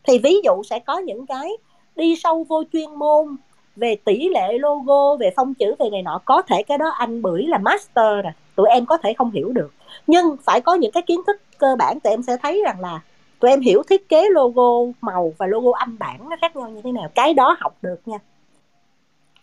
Thì ví dụ sẽ có những cái đi sâu vô chuyên môn về tỷ lệ logo, về phong chữ, về này nọ. Có thể cái đó anh bưởi là master rồi, tụi em có thể không hiểu được. Nhưng phải có những cái kiến thức cơ bản, tụi em sẽ thấy rằng là tụi em hiểu thiết kế logo màu và logo âm bản nó khác nhau như thế nào. Cái đó học được nha.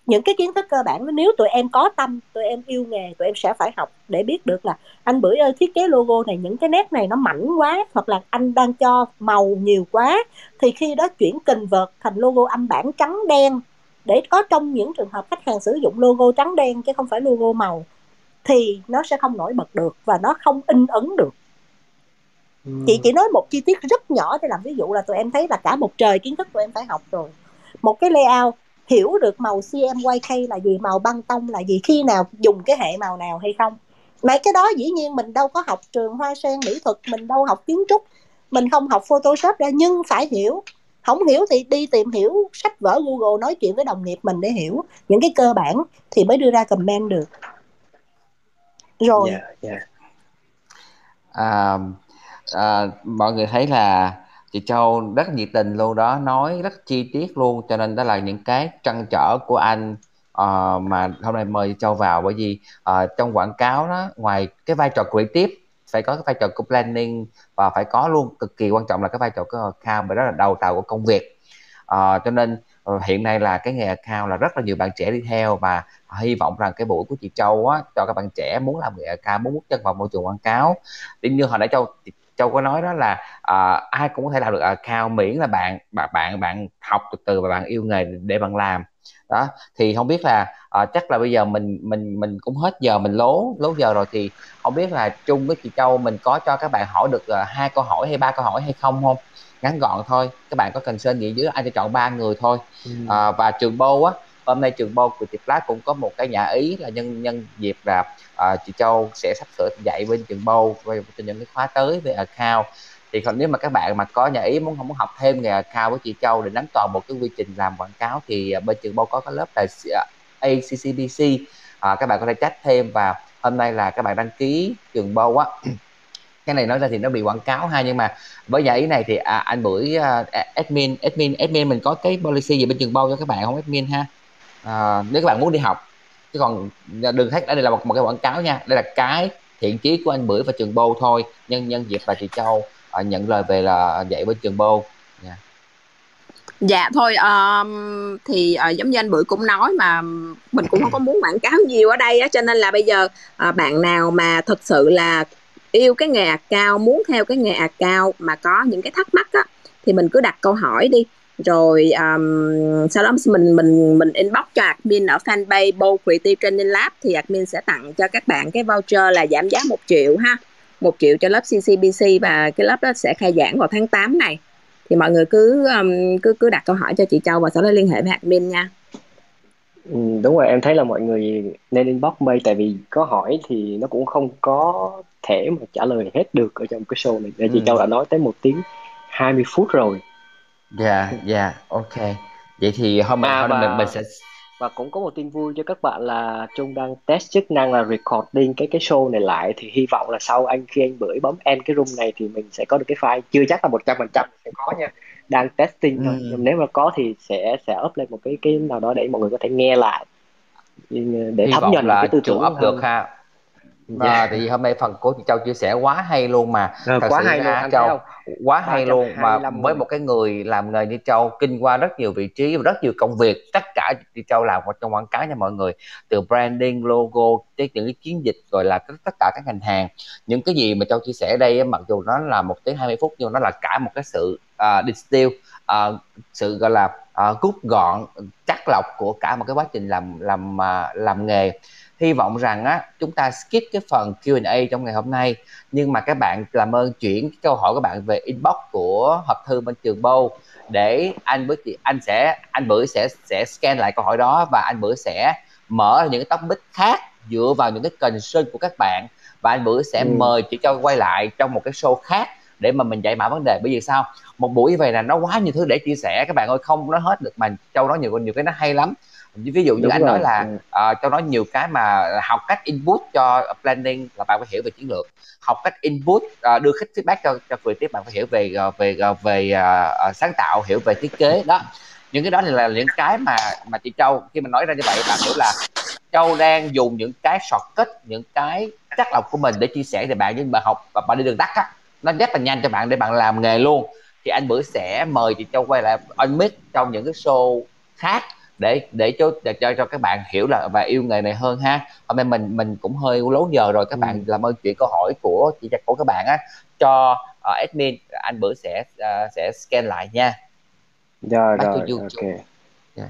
Những cái kiến thức cơ bản, nếu tụi em có tâm, tụi em yêu nghề, tụi em sẽ phải học để biết được là, anh bưởi ơi, thiết kế logo này, những cái nét này nó mảnh quá, hoặc là anh đang cho màu nhiều quá, thì khi đó chuyển kình vợt thành logo âm bản trắng đen. Để có trong những trường hợp khách hàng sử dụng logo trắng đen chứ không phải logo màu, thì nó sẽ không nổi bật được và nó không in ấn được ừ. chị chỉ nói một chi tiết rất nhỏ để làm ví dụ là tụi em thấy là cả một trời kiến thức tụi em phải học rồi một cái layout hiểu được màu CMYK là gì màu băng tông là gì khi nào dùng cái hệ màu nào hay không mấy cái đó dĩ nhiên mình đâu có học trường hoa sen mỹ thuật mình đâu học kiến trúc mình không học photoshop ra nhưng phải hiểu không hiểu thì đi tìm hiểu sách vở google nói chuyện với đồng nghiệp mình để hiểu những cái cơ bản thì mới đưa ra comment được rồi yeah, dạ, yeah. Dạ.
À, mọi người thấy là chị Châu rất nhiệt tình luôn đó nói rất chi tiết luôn cho nên đó là những cái trăn trở của anh uh, mà hôm nay mời Châu vào. Bởi vì uh, trong quảng cáo đó ngoài cái vai trò creative phải có cái vai trò của planning và phải có luôn cực kỳ quan trọng là cái vai trò của account bởi đó là đầu tàu của công việc. Uh, cho nên uh, hiện nay là cái nghề account là rất là nhiều bạn trẻ đi theo và hy vọng rằng cái buổi của chị Châu á cho các bạn trẻ muốn làm nghề account muốn bước chân vào môi trường quảng cáo tuy như hồi nãy Châu Châu có nói đó là uh, ai cũng có thể làm được account miễn là bạn bạn bạn bạn học từ từ và bạn yêu nghề để bạn làm. Đó thì không biết là à, chắc là bây giờ mình mình mình cũng hết giờ mình lố lố giờ rồi thì không biết là chung với chị Châu mình có cho các bạn hỏi được uh, hai câu hỏi hay ba câu hỏi hay không không? Ngắn gọn thôi các bạn có cần sơn gì dưới anh sẽ chọn ba người thôi. Ừ. à, và trường bô á hôm nay trường bô của chị Flash cũng có một cái nhà ý là nhân nhân dịp là à, chị Châu sẽ sắp sửa dạy bên trường bô về những cái khóa tới về account. Thì còn nếu mà các bạn mà có nhà ý muốn không muốn học thêm nghề cao với chị Châu để nắm toàn bộ cái quy trình làm quảng cáo thì à, bên trường Bô có cái lớp là ACCBC à, các bạn có thể chat thêm và hôm nay là các bạn đăng ký trường Bô á. Cái này nói ra thì nó bị quảng cáo ha nhưng mà với nhà ý này thì à, anh bưởi uh, admin admin admin mình có cái policy gì bên trường bao cho các bạn không admin ha? À, nếu các bạn muốn đi học chứ còn đừng thấy đây là một, một cái quảng cáo nha. Đây là cái thiện chí của anh bưởi và trường Bô thôi. Nhân nhân dịp bà chị Châu à, nhận lời về là dạy bên trường bô yeah.
Dạ. dạ thôi um, thì uh, giống như anh bưởi cũng nói mà mình cũng không có muốn quảng cáo nhiều ở đây á cho nên là bây giờ uh, bạn nào mà thật sự là yêu cái nghề cao muốn theo cái nghề cao mà có những cái thắc mắc á thì mình cứ đặt câu hỏi đi rồi um, sau đó mình mình mình inbox cho admin ở fanpage Bow Creative Training Lab thì admin sẽ tặng cho các bạn cái voucher là giảm giá một triệu ha. Một triệu cho lớp CCBC và cái lớp đó sẽ khai giảng vào tháng 8 này. Thì mọi người cứ um, cứ cứ đặt câu hỏi cho chị Châu và sau đó liên hệ với admin nha.
Ừ, đúng rồi em thấy là mọi người nên inbox mây tại vì có hỏi thì nó cũng không có thể mà trả lời hết được ở trong cái show này. Để chị ừ. Châu đã nói tới một tiếng 20 phút rồi
dạ dạ ok. Vậy thì hôm à, hôm và... mình mình sẽ
và cũng có một tin vui cho các bạn là Trung đang test chức năng là recording cái cái show này lại. Thì hy vọng là sau anh khi anh bưởi bấm end cái room này thì mình sẽ có được cái file. Chưa chắc là một trăm phần trăm sẽ có nha. Đang testing thôi. Ừ. nhưng nếu mà có thì sẽ sẽ up lên một cái cái nào đó để mọi người có thể nghe lại.
Để hy thấm nhận là cái tư tưởng up được ha. Dạ. À, thì hôm nay phần của chị Châu chia sẻ quá hay luôn mà.
À, quá hay luôn anh Châu
quá hay luôn. Mà với một cái người làm nghề như Châu kinh qua rất nhiều vị trí và rất nhiều công việc tất cả chị Châu làm trong quảng cáo nha mọi người. Từ branding logo tới những cái chiến dịch rồi là tất cả các ngành hàng. Những cái gì mà Châu chia sẻ đây mặc dù nó là một tiếng 20 phút nhưng nó là cả một cái sự uh, distill uh, sự gọi là uh, rút gọn chắc lọc của cả một cái quá trình làm làm uh, làm nghề hy vọng rằng á chúng ta skip cái phần Q&A trong ngày hôm nay. Nhưng mà các bạn làm ơn chuyển cái câu hỏi của bạn về inbox của hộp thư bên trường Bâu để anh bữa anh sẽ anh bữa sẽ sẽ scan lại câu hỏi đó và anh bữa sẽ mở những cái topic khác dựa vào những cái concern của các bạn. Và anh bữa sẽ ừ. mời chị cho quay lại trong một cái show khác để mà mình giải mã vấn đề. Bởi vì sao? Một buổi như vậy là nó quá nhiều thứ để chia sẻ. Các bạn ơi không nói hết được mà châu nói nhiều nhiều cái nó hay lắm ví dụ như Đúng anh rồi. nói là ừ. uh, cho nói nhiều cái mà học cách input cho planning là bạn phải hiểu về chiến lược học cách input uh, đưa khách feedback cho cho tiếp bạn phải hiểu về uh, về uh, về uh, sáng tạo hiểu về thiết kế đó những cái đó thì là những cái mà mà chị Châu khi mình nói ra như vậy bạn hiểu là Châu đang dùng những cái shortcut những cái chắc lọc của mình để chia sẻ cho bạn nhưng bạn học và bạn đi đường tắt á nó rất là nhanh cho bạn để bạn làm nghề luôn thì anh bữa sẽ mời chị Châu quay lại on mic trong những cái show khác để để cho để cho cho các bạn hiểu là và yêu nghề này hơn ha hôm nay mình mình cũng hơi lố giờ rồi các ừ. bạn làm ơn chuyển câu hỏi của chị của các bạn á cho uh, admin anh bữa sẽ uh, sẽ scan lại nha
rồi Bác rồi ok yeah. Dạ.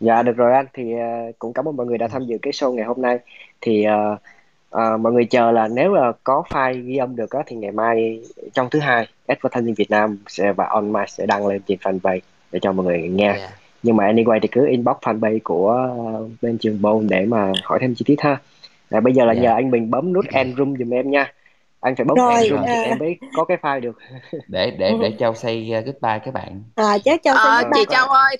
dạ được rồi anh thì uh, cũng cảm ơn mọi người đã ừ. tham dự cái show ngày hôm nay thì uh, uh, mọi người chờ là nếu là có file ghi âm được đó, thì ngày mai trong thứ hai Advertising Việt Nam sẽ và on mic sẽ đăng lên trên fanpage để cho mọi người nghe yeah dạ nhưng mà anyway thì cứ inbox fanpage của uh, bên trường Bone để mà hỏi thêm chi tiết ha rồi bây giờ là yeah. Dạ. nhờ anh mình bấm nút end room giùm em nha anh phải bấm rồi, end room à. thì em mới có cái file được
để để để châu say uh, goodbye các bạn
à chắc châu
say ờ, chị châu ơi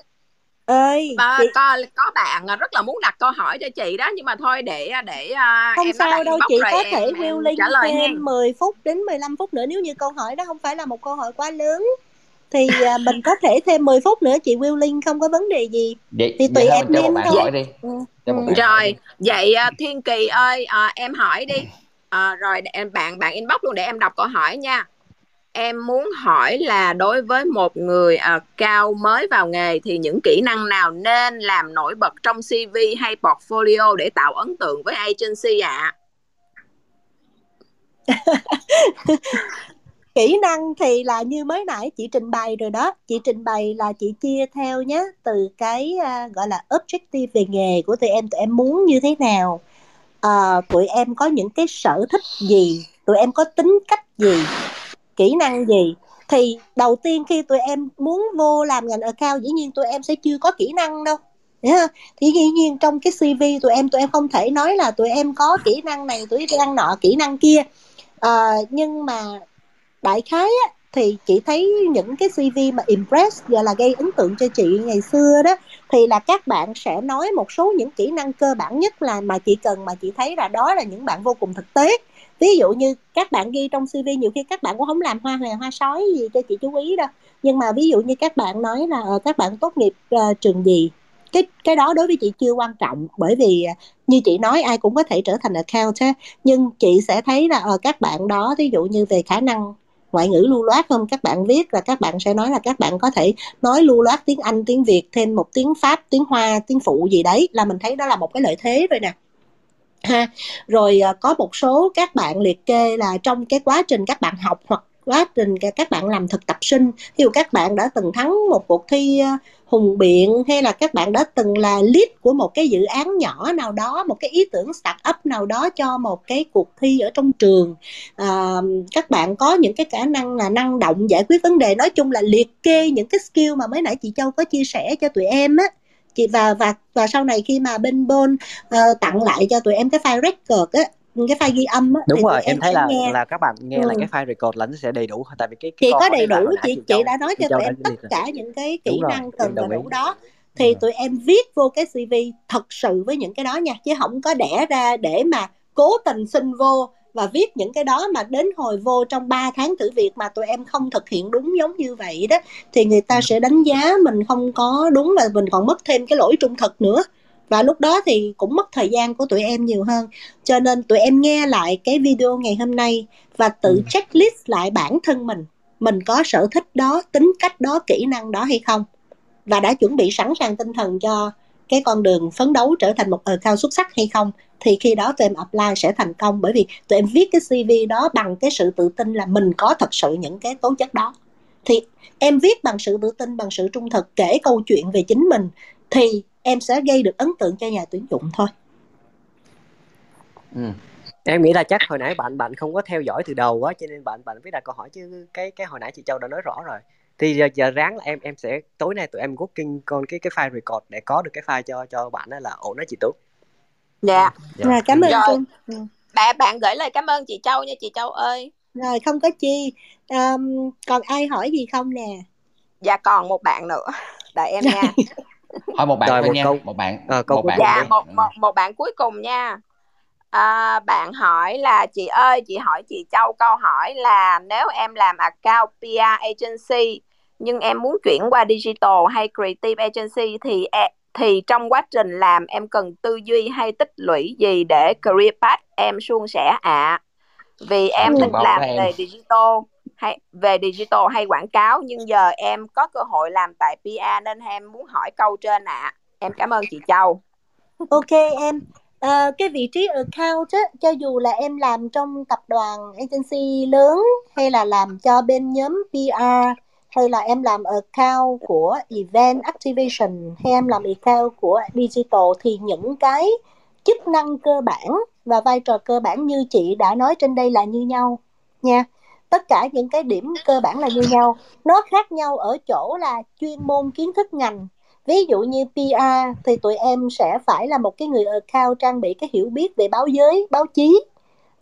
ơi
bà, chị... có có bạn rất là muốn đặt câu hỏi cho chị đó nhưng mà thôi để để uh,
không em sao đâu chị có thể will link trả lời thêm nha. 10 phút đến 15 phút nữa nếu như câu hỏi đó không phải là một câu hỏi quá lớn thì à, mình có thể thêm 10 phút nữa chị Will Linh không có vấn đề gì
vậy, thì tùy em nên thôi đi. Ừ.
Ừ. rồi vậy à, Thiên Kỳ ơi à, em hỏi đi à, rồi em bạn bạn inbox luôn để em đọc câu hỏi nha em muốn hỏi là đối với một người à, cao mới vào nghề thì những kỹ năng nào nên làm nổi bật trong CV hay portfolio để tạo ấn tượng với agency ạ? À?
kỹ năng thì là như mới nãy chị trình bày rồi đó. Chị trình bày là chị chia theo nhé từ cái uh, gọi là objective về nghề của tụi em tụi em muốn như thế nào. Uh, tụi em có những cái sở thích gì tụi em có tính cách gì kỹ năng gì. Thì đầu tiên khi tụi em muốn vô làm ngành account dĩ nhiên tụi em sẽ chưa có kỹ năng đâu. Yeah. thì dĩ nhiên trong cái cv tụi em tụi em không thể nói là tụi em có kỹ năng này tụi em năng nọ kỹ năng kia. À, nhưng mà đại khái á, thì chị thấy những cái cv mà impress gọi là gây ấn tượng cho chị ngày xưa đó thì là các bạn sẽ nói một số những kỹ năng cơ bản nhất là mà chị cần mà chị thấy là đó là những bạn vô cùng thực tế. Ví dụ như các bạn ghi trong cv nhiều khi các bạn cũng không làm hoa hề hoa sói gì cho chị chú ý đâu. Nhưng mà ví dụ như các bạn nói là ờ, các bạn tốt nghiệp uh, trường gì cái cái đó đối với chị chưa quan trọng bởi vì ờ, như chị nói ai cũng có thể trở thành account ha nhưng chị sẽ thấy là ở các bạn đó ví dụ như về khả năng ngoại ngữ lưu loát không? Các bạn viết là các bạn sẽ nói là các bạn có thể nói lưu loát tiếng anh, tiếng việt thêm một tiếng pháp, tiếng hoa, tiếng phụ gì đấy, là mình thấy đó là một cái lợi thế rồi nè. Ha, rồi ờ, có một số các bạn liệt kê là trong cái quá trình các bạn học hoặc quá trình các bạn làm thực tập sinh. Ví dụ các bạn đã từng thắng một cuộc thi ờ, hùng biện hay là các bạn đã từng là lead của một cái dự án nhỏ nào đó một cái ý tưởng start up nào đó cho một cái cuộc thi ở trong trường à, các bạn có những cái khả năng là năng động giải quyết vấn đề. Nói chung là liệt kê những cái skill mà mới nãy chị châu có chia sẻ cho tụi em á. Chị và và và sau này khi mà bên Bon uh, ờ, tặng lại cho tụi em cái file record á cái file ghi âm á
đúng rồi em, thấy là nghe. là các bạn nghe ừ. lại cái file record là nó sẽ đầy đủ tại vì cái, cái
chị có đầy đủ chị chị, đã nói cho tụi em tất cả những cái kỹ năng cần và đủ đó thì ừ. tụi em viết vô cái CV thật sự với những cái đó nha chứ không có đẻ ra để mà cố tình xin vô và viết những cái đó mà đến hồi vô trong 3 tháng thử việc mà tụi em không thực hiện đúng giống như vậy đó thì người ta sẽ đánh giá mình không có đúng và mình còn mất thêm cái lỗi trung thực nữa và lúc đó thì cũng mất thời gian của tụi em nhiều hơn. Cho nên tụi em nghe lại cái video ngày hôm nay và tự ừ. checklist lại bản thân mình. Mình có sở thích đó tính cách đó kỹ năng đó hay không? Và đã chuẩn bị sẵn sàng tinh thần cho cái con đường phấn đấu trở thành một account xuất sắc hay không? Thì khi đó tụi em apply sẽ thành công. Bởi vì tụi em viết cái CV đó bằng cái sự tự tin là mình có thật sự những cái tố chất đó. Thì em viết bằng sự tự tin bằng sự trung thực kể câu chuyện về chính mình thì em sẽ gây được ấn tượng cho nhà tuyển dụng thôi.
Ừ. em nghĩ là chắc hồi nãy bạn bạn không có theo dõi từ đầu quá cho nên bạn bạn viết đặt câu hỏi chứ cái cái hồi nãy chị Châu đã nói rõ rồi. Thì giờ, giờ ráng là em em sẽ tối nay tụi em working con cái cái file record để có được cái file cho cho bạn đó là ổn đó chị Tú.
Dạ.
Dạ. Rồi, cảm ơn
rồi. Ừ. bạn bạn gửi lời cảm ơn chị Châu nha chị Châu ơi.
Rồi không có chi. Um, còn ai hỏi gì không nè?
Dạ còn một bạn nữa. Đợi em nha
hỏi một bạn rồi, thôi một nha câu, một bạn
à, câu
một
bạn dạ một, một một bạn cuối cùng nha. À, bạn hỏi là chị ơi chị hỏi chị Châu câu hỏi là nếu em làm account PR agency nhưng em muốn chuyển qua digital hay creative agency thì e, thì trong quá trình làm em cần tư duy hay tích lũy gì để career path em suôn sẻ ạ? À? vì em thích làm về digital hay về digital hay quảng cáo nhưng giờ em có cơ hội làm tại PR nên em muốn hỏi câu trên ạ. À. em cảm ơn chị Châu.
Ok em. À, cái vị trí account á, cho dù là em làm trong tập đoàn agency lớn hay là làm cho bên nhóm PR hay là em làm account của event activation hay em làm account của digital thì những cái chức năng cơ bản và vai trò cơ bản như chị đã nói trên đây là như nhau nha tất cả những cái điểm cơ bản là như nhau. Nó khác nhau ở chỗ là chuyên môn kiến thức ngành. Ví dụ như PR thì tụi em sẽ phải là một cái người account trang bị cái hiểu biết về báo giới báo chí.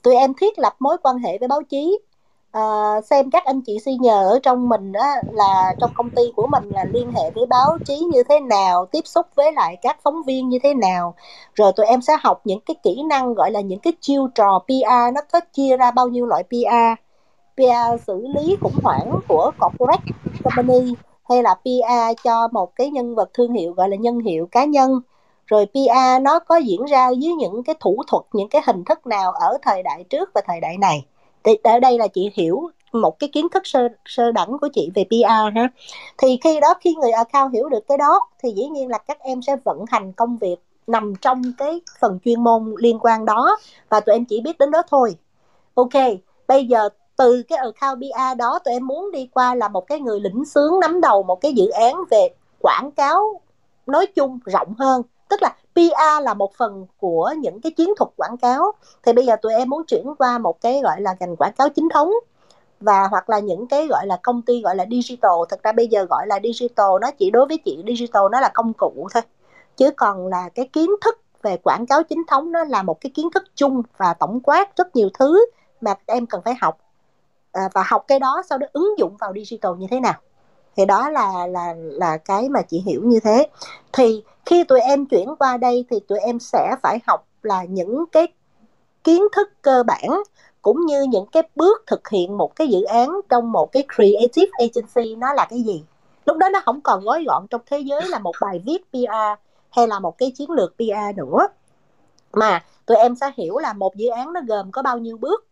Tụi em thiết lập mối quan hệ với báo chí. À, xem các anh chị senior ở trong mình đó là trong công ty của mình là liên hệ với báo chí như thế nào tiếp xúc với lại các phóng viên như thế nào. Rồi tụi em sẽ học những cái kỹ năng gọi là những cái chiêu trò PR nó có chia ra bao nhiêu loại PR PR xử lý khủng hoảng của corporate company hay là PR cho một cái nhân vật thương hiệu gọi là nhân hiệu cá nhân. Rồi PR nó có diễn ra dưới những cái thủ thuật, những cái hình thức nào ở thời đại trước và thời đại này? Thì ở đây là chị hiểu một cái kiến thức sơ sơ đẳng của chị về PR ha. Thì khi đó khi người account hiểu được cái đó, thì dĩ nhiên là các em sẽ vận hành công việc nằm trong cái phần chuyên môn liên quan đó và tụi em chỉ biết đến đó thôi. Ok, bây giờ từ cái account PR đó tụi em muốn đi qua là một cái người lĩnh sướng nắm đầu một cái dự án về quảng cáo nói chung rộng hơn. Tức là PR là một phần của những cái chiến thuật quảng cáo. Thì bây giờ tụi em muốn chuyển qua một cái gọi là ngành quảng cáo chính thống và hoặc là những cái gọi là công ty gọi là digital. Thực ra bây giờ gọi là digital nó chỉ đối với chị digital nó là công cụ thôi. Chứ còn là cái kiến thức về quảng cáo chính thống nó là một cái kiến thức chung và tổng quát rất nhiều thứ mà em cần phải học à, và học cái đó sau đó ứng dụng vào digital như thế nào? Thì đó là là là cái mà chị hiểu như thế. Thì khi tụi em chuyển qua đây thì tụi em sẽ phải học là những cái kiến thức cơ bản cũng như những cái bước thực hiện một cái dự án trong một cái creative agency nó là cái gì. Lúc đó nó không còn gói gọn trong thế giới là một bài viết PR hay là một cái chiến lược PR nữa. Mà tụi em sẽ hiểu là một dự án nó gồm có bao nhiêu bước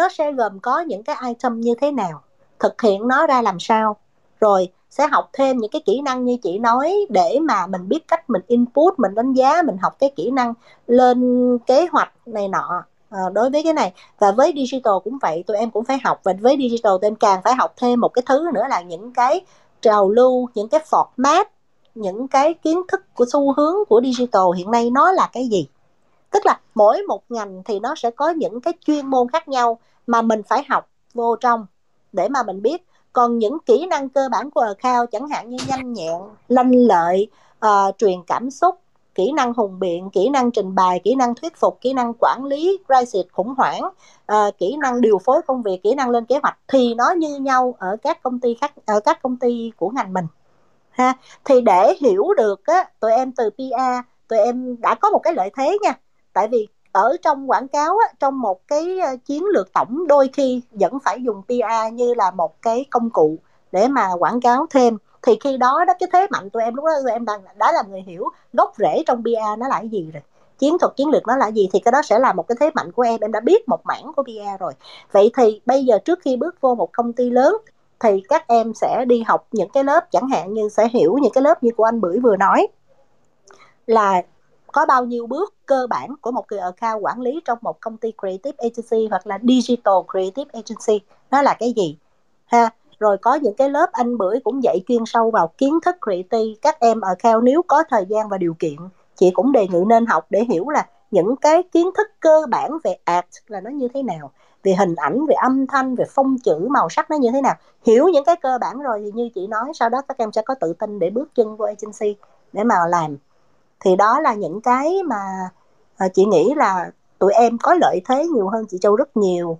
nó sẽ gồm có những cái item như thế nào thực hiện nó ra làm sao. Rồi sẽ học thêm những cái kỹ năng như chị nói để mà mình biết cách mình input mình đánh giá mình học cái kỹ năng lên kế hoạch này nọ. À, đối với cái này. Và với digital cũng vậy tụi em cũng phải học. Và với digital tụi em càng phải học thêm một cái thứ nữa là những cái trào lưu những cái format những cái kiến thức của xu hướng của digital hiện nay nó là cái gì. Tức là mỗi một ngành thì nó sẽ có những cái chuyên môn khác nhau mà mình phải học vô trong để mà mình biết. Còn những kỹ năng cơ bản của khao chẳng hạn như nhanh nhẹn lanh lợi uh, truyền cảm xúc kỹ năng hùng biện kỹ năng trình bày kỹ năng thuyết phục kỹ năng quản lý crisis khủng hoảng uh, kỹ năng điều phối công việc kỹ năng lên kế hoạch thì nó như nhau ở các công ty khác ở các công ty của ngành mình ha. Thì để hiểu được á tụi em từ PA tụi em đã có một cái lợi thế nha. Tại vì ở trong quảng cáo á, trong một cái ờ, chiến lược tổng đôi khi vẫn phải dùng PR như là một cái công cụ để mà quảng cáo thêm. Thì khi đó đó cái thế mạnh tụi em lúc đó tụi em đang đã là người hiểu gốc rễ trong PR nó là cái gì rồi. Chiến thuật chiến lược nó là gì thì cái đó sẽ là một cái thế mạnh của em. Em đã biết một mảng của PR rồi. Vậy thì bây giờ trước khi bước vô một công ty lớn thì các em sẽ đi học những cái lớp chẳng hạn như sẽ hiểu những cái lớp như của anh bưởi vừa nói là có bao nhiêu bước cơ bản của một người account quản lý trong một công ty creative agency hoặc là digital creative agency? Nó là cái gì? Ha, rồi có những cái lớp anh bưởi cũng dạy chuyên sâu vào kiến thức creative. Các em account nếu có thời gian và điều kiện, chị cũng đề nghị nên học để hiểu là những cái kiến thức cơ bản về art là nó như thế nào, về hình ảnh, về âm thanh, về phong chữ, màu sắc nó như thế nào. Hiểu những cái cơ bản rồi thì như chị nói, sau đó các em sẽ có tự tin để bước chân vô agency để mà làm thì đó là những cái mà ờ, chị nghĩ là tụi em có lợi thế nhiều hơn chị Châu rất nhiều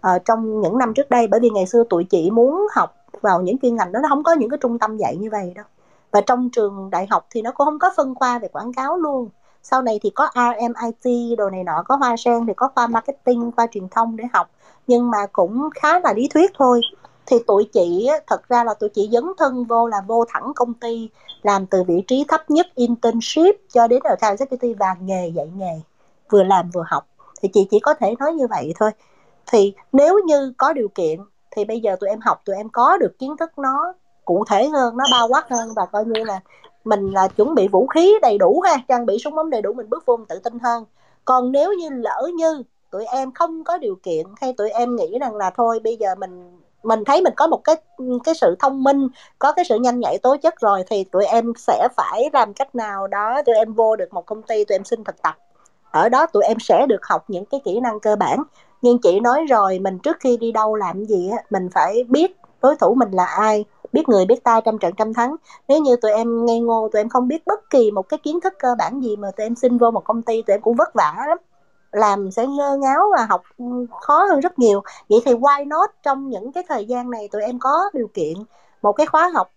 à, trong những năm trước đây. Bởi vì ngày xưa tụi chị muốn học vào những chuyên ngành đó nó không có những cái trung tâm dạy như vậy đâu. Và trong trường đại học thì nó cũng không có phân khoa về quảng cáo luôn. Sau này thì có RMIT đồ này nọ có hoa sen thì có khoa marketing khoa truyền thông để học. Nhưng mà cũng khá là lý thuyết thôi thì tụi chị thật ra là tụi chị dấn thân vô là vô thẳng công ty, làm từ vị trí thấp nhất internship cho đến ở account executive và nghề dạy nghề, vừa làm vừa học. Thì chị chỉ có thể nói như vậy thôi. Thì nếu như có điều kiện, thì bây giờ tụi em học, tụi em có được kiến thức nó cụ thể hơn, nó bao quát hơn và coi như là mình là chuẩn bị vũ khí đầy đủ ha, trang bị súng ống đầy đủ, mình bước vô mình tự tin hơn. Còn nếu như lỡ như tụi em không có điều kiện, hay tụi em nghĩ rằng là thôi, bây giờ mình mình thấy mình có một cái cái sự thông minh, có cái sự nhanh nhạy tố chất rồi thì tụi em sẽ phải làm cách nào đó tụi em vô được một công ty, tụi em xin thực tập. Ở đó tụi em sẽ được học những cái kỹ năng cơ bản. Nhưng chị nói rồi, mình trước khi đi đâu làm gì á, mình phải biết đối thủ mình là ai, biết người biết tay trăm trận trăm thắng. Nếu như tụi em ngây ngô, tụi em không biết bất kỳ một cái kiến thức cơ bản gì mà tụi em xin vô một công ty, tụi em cũng vất vả lắm làm sẽ ngơ ngáo và học khó hơn rất nhiều vậy thì why not trong những cái thời gian này tụi em có điều kiện một cái khóa học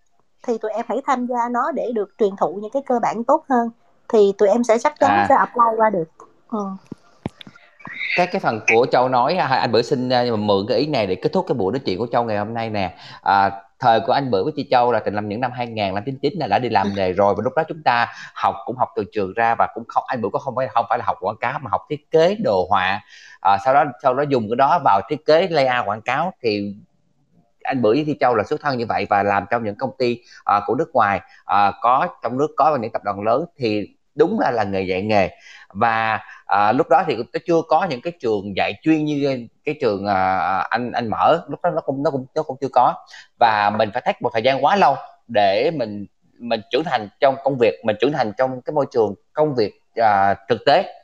thì tụi em hãy tham gia nó để được truyền thụ những cái cơ bản tốt hơn thì tụi em sẽ chắc chắn à. sẽ apply qua được ừ.
cái cái phần của châu nói anh bữa xin à, mượn cái ý này để kết thúc cái buổi nói chuyện của châu ngày hôm nay nè à, thời của anh bữa với chị Châu là từ năm những năm 2000 năm 99 là đã đi làm nghề rồi và lúc đó chúng ta học cũng học từ trường ra và cũng không anh bữa có không phải không phải là học quảng cáo mà học thiết kế đồ họa. À, sau đó sau đó dùng cái đó vào thiết kế layout quảng cáo thì anh bữa với Thi Châu là xuất thân như vậy và làm trong những công ty uh, của nước ngoài. Uh, có trong nước có và những tập đoàn lớn thì đúng là là nghề dạy nghề. Và à, lúc đó thì nó chưa có những cái trường dạy chuyên như cái trường à, anh anh mở lúc đó nó cũng nó cũng nó cũng chưa có. Và mình phải thách một thời gian quá lâu để mình mình trưởng thành trong công việc mình trưởng thành trong cái môi trường công việc à, thực tế.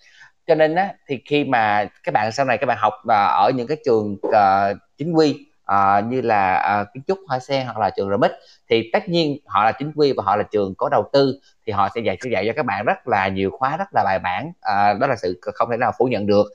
Cho nên á thì khi mà các bạn sau này các bạn học à, ở những cái trường à, chính quy uh, như là uh, kiến trúc hoa sen hoặc là trường remix thì tất nhiên họ là chính quy và họ là trường có đầu tư thì họ sẽ dạy sẽ dạy cho các bạn rất là nhiều khóa rất là bài bản. Uh, đó là sự không thể nào phủ nhận được.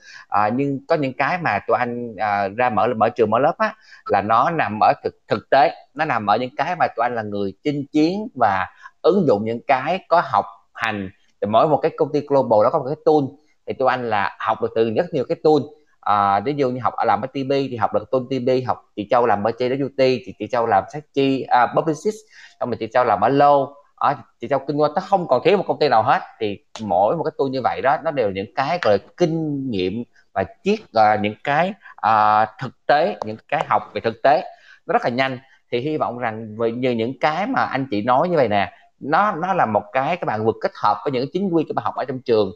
Uh, nhưng có những cái mà tụi anh uh, ra mở mở trường mở lớp á là nó nằm ở thực thực tế. Nó nằm ở những cái mà tụi anh là người chinh chiến và ứng dụng những cái có học hành. Thì mỗi một cái công ty global đó có một cái tool thì tụi anh là học được từ rất nhiều cái tool à, ví dụ như học làm ở TB thì học được tôn TB học chị Châu làm ở JWT thì chị Châu làm sách chi à, publicist xong rồi chị Châu làm ở Low à, chị Châu kinh doanh nó không còn thiếu một công ty nào hết thì mỗi một cái tool như vậy đó nó đều những cái gọi là kinh nghiệm và chiết uh, à, những cái uh, thực tế những cái học về thực tế. Nó rất là nhanh. Thì hy vọng rằng về như những cái mà anh chị nói như vậy nè nó nó là một cái các bạn vượt kết hợp với những chính quy các bạn học ở trong trường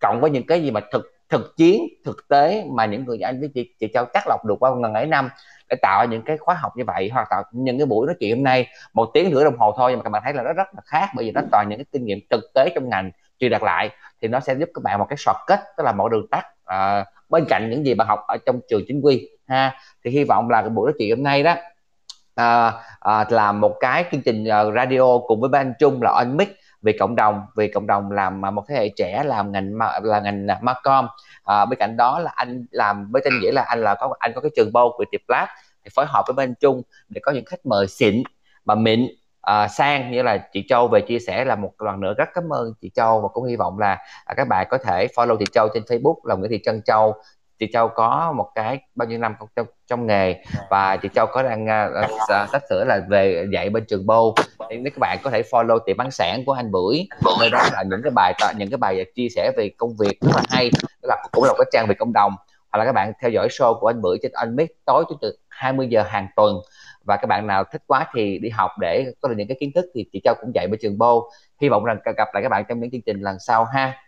cộng với những cái gì mà thực thực chiến thực tế mà những người anh với chị chị châu chắc lọc được qua ngần ấy năm để tạo những cái khóa học như vậy hoặc tạo những cái buổi nói chuyện hôm nay một tiếng rưỡi đồng hồ thôi nhưng mà các bạn thấy là nó rất là khác bởi vì nó toàn những cái kinh nghiệm thực tế trong ngành truyền đạt lại thì nó sẽ giúp các bạn một cái sọt kết tức là một đường tắt à, bên cạnh những gì bạn học ở trong trường chính quy ha. Thì hy vọng là cái buổi nói chuyện hôm nay đó à, à, làm một cái chương trình uh, radio cùng với ban trung là on mic vì cộng đồng vì cộng đồng làm một thế hệ trẻ làm ngành là ngành à, marcom à, bên cạnh đó là anh làm với tên nghĩa là anh là có anh có cái trường bâu của tiệp lab thì phối hợp với bên trung để có những khách mời xịn mà mịn à, sang. Như là chị Châu về chia sẻ là một lần nữa rất cảm ơn chị Châu và cũng hy vọng là à, các bạn có thể follow chị Châu trên Facebook là Nguyễn Thị Trân Châu chị Châu có một cái bao nhiêu năm trong, trong nghề. Và chị Châu có đang uh, sắp sửa là về dạy bên trường Bô. Thì nếu các bạn có thể follow tiệm bán sản của anh Bưởi. Nơi đó là những cái bài những cái bài chia sẻ về công việc rất là hay. Đó là cũng là một cái trang về cộng đồng. Hoặc là các bạn theo dõi show của anh Bưởi trên anh biết tối chủ nhật 20 giờ hàng tuần. Và các bạn nào thích quá thì đi học để có được những cái kiến thức thì chị Châu cũng dạy bên trường Bô. Hy vọng rằng gặp lại các bạn trong những chương trình lần sau ha.